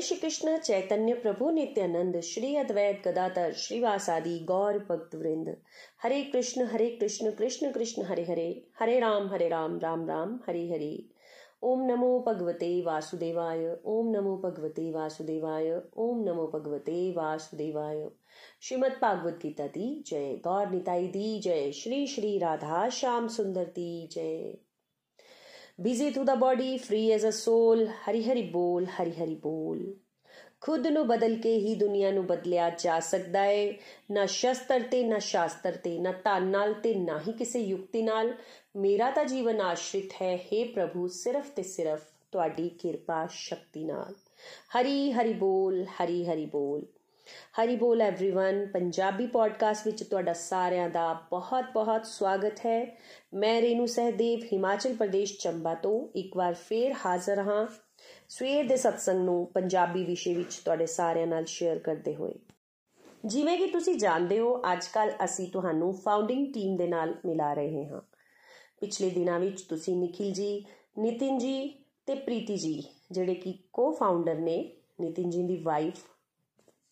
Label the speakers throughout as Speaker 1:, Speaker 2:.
Speaker 1: જય શ્રી કૃષ્ણ ચૈતન્ય પ્રભુ નિત્યાનંદ શ્રી અદ્વૈત ગદાધર શ્રીવાસાદિ ગૌર ભક્તવૃંદ હરે કૃષ્ણ હરે કૃષ્ણ કૃષ્ણ કૃષ્ણ હરે હરે હરે રામ હરે રામ રામ રામ હરે હરે ઓમ નમો ભગવતે વાસુદેવાય ઓમ નમો ભગવતે વાસુદેવાય ઓમ નમો ભગવતે વાસુદેવાય શ્રીમદ ભાગવત ગીતા દી જય ગૌર નિતાઈ દી જય શ્રી શ્રી રાધા શ્યામ સુંદર દી જય busy to the body free as a soul Hari Hari ਬੋਲ ਹਰੀ ਹਰੀ ਬੋਲ ਖੁਦ ਨੂੰ ਬਦਲ ਕੇ ਹੀ ਦੁਨੀਆ ਨੂੰ ਬਦਲਿਆ ਜਾ ਸਕਦਾ ਹੈ ਨਾ ਸ਼ਸਤਰ ਤੇ ਨਾ ਸ਼ਾਸਤਰ ਤੇ ਨਾ ਧਨ ਨਾਲ ਤੇ ਨਾ ਹੀ ਕਿਸੇ ਯੁਕਤੀ ਨਾਲ ਮੇਰਾ ਤਾਂ ਜੀਵਨ ਆਸ਼ਰਿਤ ਹੈ हे ਪ੍ਰਭੂ ਸਿਰਫ ਤੇ ਸਿਰਫ ਤੁਹਾਡੀ ਕਿਰਪਾ ਸ਼ਕਤੀ ਨਾਲ ਹਰੀ ਹਰੀ ਬੋਲ ਹਰੀ ਹਰੀ ਬੋਲ ਹਰੀ ਬੋਲ एवरीवन ਪੰਜਾਬੀ ਪੋਡਕਾਸਟ ਵਿੱਚ ਤੁਹਾਡਾ ਸਾਰਿਆਂ ਦਾ ਬਹੁਤ-ਬਹੁਤ ਸਵਾਗਤ ਹੈ ਮੈਂ ਰੇਨੂ ਸਹਦੇਵ ਹਿਮਾਚਲ ਪ੍ਰਦੇਸ਼ ਚੰਬਾ ਤੋਂ ਇੱਕ ਵਾਰ ਫੇਰ ਹਾਜ਼ਰ ਹਾਂ ਸਵੇਰ ਦੇ ਸਤਸੰਗ ਨੂੰ ਪੰਜਾਬੀ ਵਿਸ਼ੇ ਵਿੱਚ ਤੁਹਾਡੇ ਸਾਰਿਆਂ ਨਾਲ ਸ਼ੇਅਰ ਕਰਦੇ ਹੋਏ ਜਿਵੇਂ ਕਿ ਤੁਸੀਂ ਜਾਣਦੇ ਹੋ ਅੱਜਕੱਲ ਅਸੀਂ ਤੁਹਾਨੂੰ ਫਾਊਂਡਿੰਗ ਟੀਮ ਦੇ ਨਾਲ ਮਿਲਾ ਰਹੇ ਹਾਂ ਪਿਛਲੇ ਦਿਨਾਂ ਵਿੱਚ ਤੁਸੀਂ ਨikhil ਜੀ ਨਿਤਿਨ ਜੀ ਤੇ ਪ੍ਰੀਤੀ ਜੀ ਜਿਹੜੇ ਕਿ ਕੋ-ਫਾਊਂਡਰ ਨੇ ਨਿਤਿਨ ਜੀ ਦੀ ਵਾਈਫ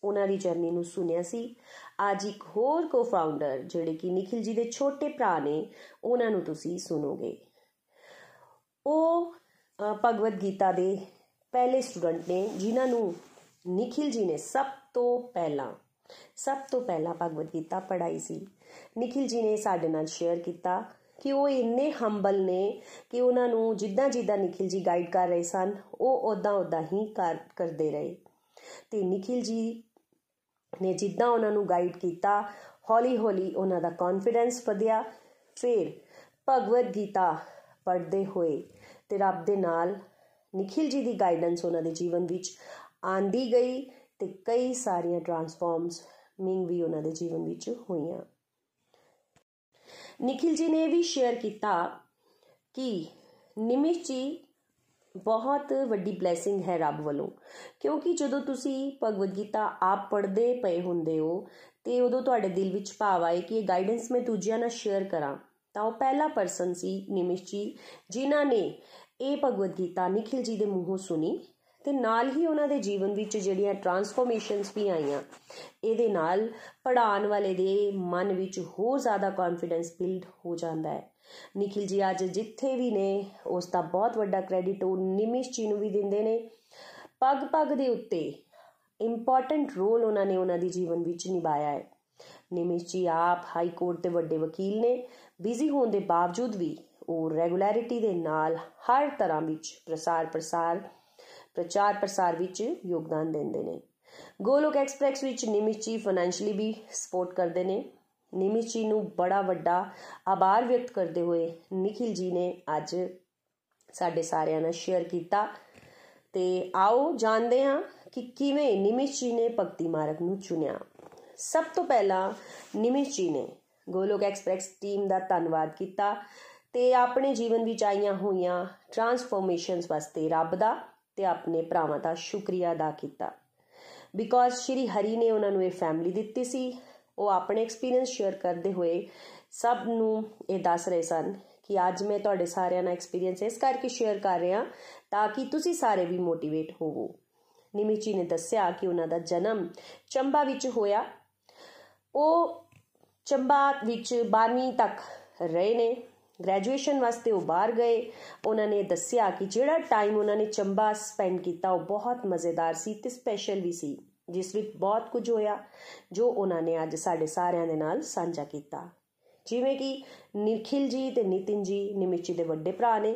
Speaker 1: ਉਹਨਾਂ ਦੀ ਜਰਨੀ ਨੂੰ ਸੁਣਿਆ ਸੀ। ਅੱਜ ਇੱਕ ਹੋਰ ਕੋ-ਫਾਊਂਡਰ ਜਿਹੜੇ ਕਿ ਨikhil ਜੀ ਦੇ ਛੋਟੇ ਭਰਾ ਨੇ, ਉਹਨਾਂ ਨੂੰ ਤੁਸੀਂ ਸੁਣੋਗੇ। ਉਹ ਭਗਵਦ ਗੀਤਾ ਦੇ ਪਹਿਲੇ ਸਟੂਡੈਂਟ ਨੇ, ਜਿਨ੍ਹਾਂ ਨੂੰ ਨikhil ਜੀ ਨੇ ਸਭ ਤੋਂ ਪਹਿਲਾਂ, ਸਭ ਤੋਂ ਪਹਿਲਾਂ ਭਗਵਦ ਗੀਤਾ ਪੜਾਈ ਸੀ। ਨikhil ਜੀ ਨੇ ਸਾਡੇ ਨਾਲ ਸ਼ੇਅਰ ਕੀਤਾ ਕਿ ਉਹ ਇੰਨੇ ਹੰਬਲ ਨੇ ਕਿ ਉਹਨਾਂ ਨੂੰ ਜਿੱਦਾਂ ਜਿੱਦਾਂ ਨikhil ਜੀ ਗਾਈਡ ਕਰ ਰਹੇ ਸਨ, ਉਹ ਉਦਾਂ ਉਦਾਂ ਹੀ ਕਰਦੇ ਰਹੇ। ਤੇ ਨikhil ਜੀ ਨੇ ਜਿੱਦਾਂ ਉਹਨਾਂ ਨੂੰ ਗਾਈਡ ਕੀਤਾ, ਹੌਲੀ-ਹੌਲੀ ਉਹਨਾਂ ਦਾ ਕੌਨਫੀਡੈਂਸ ਵਧਿਆ। ਫਿਰ ਭਗਵਦ ਗੀਤਾ ਪੜ੍ਹਦੇ ਹੋਏ ਤੇ ਰੱਬ ਦੇ ਨਾਲ ਨikhil ਜੀ ਦੀ ਗਾਈਡੈਂਸ ਉਹਨਾਂ ਦੇ ਜੀਵਨ ਵਿੱਚ ਆਂਦੀ ਗਈ ਤੇ ਕਈ ਸਾਰੀਆਂ ਟਰਾਂਸਫਾਰਮਸ ਮਿੰਗ ਵੀ ਉਹਨਾਂ ਦੇ ਜੀਵਨ ਵਿੱਚ ਹੋਈਆਂ। ਨikhil ਜੀ ਨੇ ਵੀ ਸ਼ੇਅਰ ਕੀਤਾ ਕਿ ਨਿਮਿਸ਼ ਜੀ ਬਹੁਤ ਵੱਡੀ ਬਲੇਸਿੰਗ ਹੈ ਰੱਬ ਵੱਲੋਂ। ਕਿਉਂਕਿ ਜਦੋਂ ਤੁਸੀਂ ਭਗਵਦ ਗੀਤਾ ਆਪ ਪੜ੍ਹਦੇ ਪਏ ਹੁੰਦੇ ਹੋ, ਤੇ ਉਦੋਂ ਤੁਹਾਡੇ ਦਿਲ ਵਿੱਚ ਭਾਵ ਆਏ ਕਿ ਇਹ ਗਾਈਡੈਂਸ ਮੈਂ ਦੂਜਿਆਂ ਨਾਲ ਸ਼ੇਅਰ ਕਰਾਂ, ਤਾਂ ਉਹ ਪਹਿਲਾ ਪਰਸਨ ਸੀ ਨਿਮਿਸ਼ ਜੀ, ਜਿਨ੍ਹਾਂ ਨੇ ਇਹ ਭਗਵਦ ਗੀਤਾ ਨikhil ਜੀ ਦੇ ਮੂੰਹੋਂ ਸੁਣੀ। ਤੇ ਨਾਲ ਹੀ ਉਹਨਾਂ ਦੇ ਜੀਵਨ ਵਿੱਚ ਜਿਹੜੀਆਂ ਟਰਾਂਸਫਰਮੇਸ਼ਨਸ ਵੀ ਆਈਆਂ, ਇਹਦੇ ਨਾਲ ਪੜਾਉਣ ਵਾਲੇ ਦੇ ਮਨ ਵਿੱਚ ਹੋਰ ਜ਼ਿਆਦਾ ਕੌਨਫੀਡੈਂਸ ਬਿਲਡ ਹੋ ਜਾਂਦਾ ਹੈ। ਨikhil ਜੀ ਅੱਜ ਜਿੱਥੇ ਵੀ ਨੇ, ਉਸ ਦਾ ਬਹੁਤ ਵੱਡਾ ਕ੍ਰੈਡਿਟ ਉਹ ਨਿਮਿਸ਼ ਜੀ ਨੂੰ ਵੀ ਦਿੰਦੇ ਨੇ। ਪਗ ਪਗ ਦੇ ਉੱਤੇ ਇੰਪੋਰਟੈਂਟ ਰੋਲ ਉਹਨਾਂ ਨੇ ਉਹਨਾਂ ਦੀ ਜੀਵਨ ਵਿੱਚ ਨਿਭਾਇਆ ਹੈ। ਨਿਮਿਸ਼ ਜੀ ਆਪ ਹਾਈ ਕੋਰਟ ਦੇ ਵੱਡੇ ਵਕੀਲ ਨੇ। ਬਿਜ਼ੀ ਹੋਣ ਦੇ ਬਾਵਜੂਦ ਵੀ ਉਹ ਰੈਗੂਲੈਰਿਟੀ ਦੇ ਨਾਲ ਹਰ ਤਰ੍ਹਾਂ ਵਿੱਚ ਪ੍ਰਸਾਰ ਪ੍ਰਸਾਰ ਪ੍ਰਚਾਰ ਪ੍ਰਸਾਰ ਵਿੱਚ ਯੋਗਦਾਨ ਦਿੰਦੇ ਨੇ। ਗੋਲੋਕ ਐਕਸਪ੍ਰੈਸ ਵਿੱਚ ਨਿਮਿਸ਼ ਜੀ ਫਾਈਨੈਂਸ਼ੀਅਲੀ ਵੀ ਸਪੋਰਟ ਕਰਦੇ ਨੇ। ਨਿਮਿਸ਼ ਜੀ ਨੂੰ ਬੜਾ ਵੱਡਾ ਆਭਾਰ ਵਿਅਕਤ ਕਰਦੇ ਹੋਏ ਨikhil ਜੀ ਨੇ ਅੱਜ ਸਾਡੇ ਸਾਰਿਆਂ ਨਾਲ ਸ਼ੇਅਰ ਕੀਤਾ। ਤੇ ਆਓ ਜਾਣਦੇ ਹਾਂ ਕਿ ਕਿਵੇਂ ਨਿਮਿਸ਼ ਜੀ ਨੇ ਭਗਤੀ ਮਾਰਗ ਨੂੰ ਚੁਣਿਆ। ਸਭ ਤੋਂ ਪਹਿਲਾਂ ਨਿਮਿਸ਼ ਜੀ ਨੇ ਗੋਲੋਕ ਐਕਸਪ੍ਰੈਸ ਟੀਮ ਦਾ ਧੰਨਵਾਦ ਕੀਤਾ ਤੇ ਆਪਣੇ ਜੀਵਨ ਵਿੱਚ ਆਈਆਂ ਹੋਈਆਂ ਟਰਾਂਸਫਰਮੇਸ਼ਨਸ ਵਾਸਤੇ ਰੱਬ ਦਾ ਤੇ ਆਪਣੇ ਭਰਾਵਾਂ ਦਾ ਸ਼ੁਕਰੀਆ ਅਦਾ ਕੀਤਾ। ਬਿਕੋਜ਼ ਸ਼੍ਰੀ ਹਰੀ ਨੇ ਉਹਨਾਂ ਨੂੰ ਇਹ ਫੈਮਿਲੀ ਦਿੱਤੀ ਸੀ, ਉਹ ਆਪਣੇ ਐਕਸਪੀਰੀਅੰਸ ਸ਼ੇਅਰ ਕਰਦੇ ਹੋਏ ਸਭ ਨੂੰ ਇਹ ਦੱਸ ਰਹੇ ਸਨ ਕਿ ਅੱਜ ਮੈਂ ਤੁਹਾਡੇ ਸਾਰਿਆਂ ਨਾਲ ਐਕਸਪੀਰੀਅੰਸ ਇਸ ਕਰਕੇ ਸ਼ੇਅਰ ਕਰ ਰਿਹਾ ਤਾਂ ਕਿ ਤੁਸੀਂ ਸਾਰੇ ਵੀ ਮੋਟੀਵੇਟ ਹੋਵੋ। ਨਿਮਿਚੀ ਨੇ ਦੱਸਿਆ ਕਿ ਉਹਨਾਂ ਦਾ ਜਨਮ ਚੰਬਾ ਵਿੱਚ ਹੋਇਆ। ਉਹ ਚੰਬਾ ਵਿੱਚ 12ਵੀਂ ਤੱਕ ਰਹੇ ਨੇ। ਗ੍ਰੈਜੂਏਸ਼ਨ ਵਾਸਤੇ ਉਹ ਬਾਹਰ ਗਏ। ਉਹਨਾਂ ਨੇ ਦੱਸਿਆ ਕਿ ਜਿਹੜਾ ਟਾਈਮ ਉਹਨਾਂ ਨੇ ਚੰਬਾ ਸਪੈਂਡ ਕੀਤਾ, ਉਹ ਬਹੁਤ ਮਜ਼ੇਦਾਰ ਸੀ ਤੇ ਸਪੈਸ਼ਲ ਵੀ ਸੀ, ਜਿਸ ਵਿੱਚ ਬਹੁਤ ਕੁਝ ਹੋਇਆ, ਜੋ ਉਹਨਾਂ ਨੇ ਅੱਜ ਸਾਡੇ ਸਾਰਿਆਂ ਦੇ ਨਾਲ ਸਾਂਝਾ ਕੀਤਾ। ਜਿਵੇਂ ਕਿ ਨikhil ਜੀ ਤੇ ਨਿਤਿਨ ਜੀ ਨਿਮਿਸ਼ ਦੇ ਵੱਡੇ ਭਰਾ ਨੇ।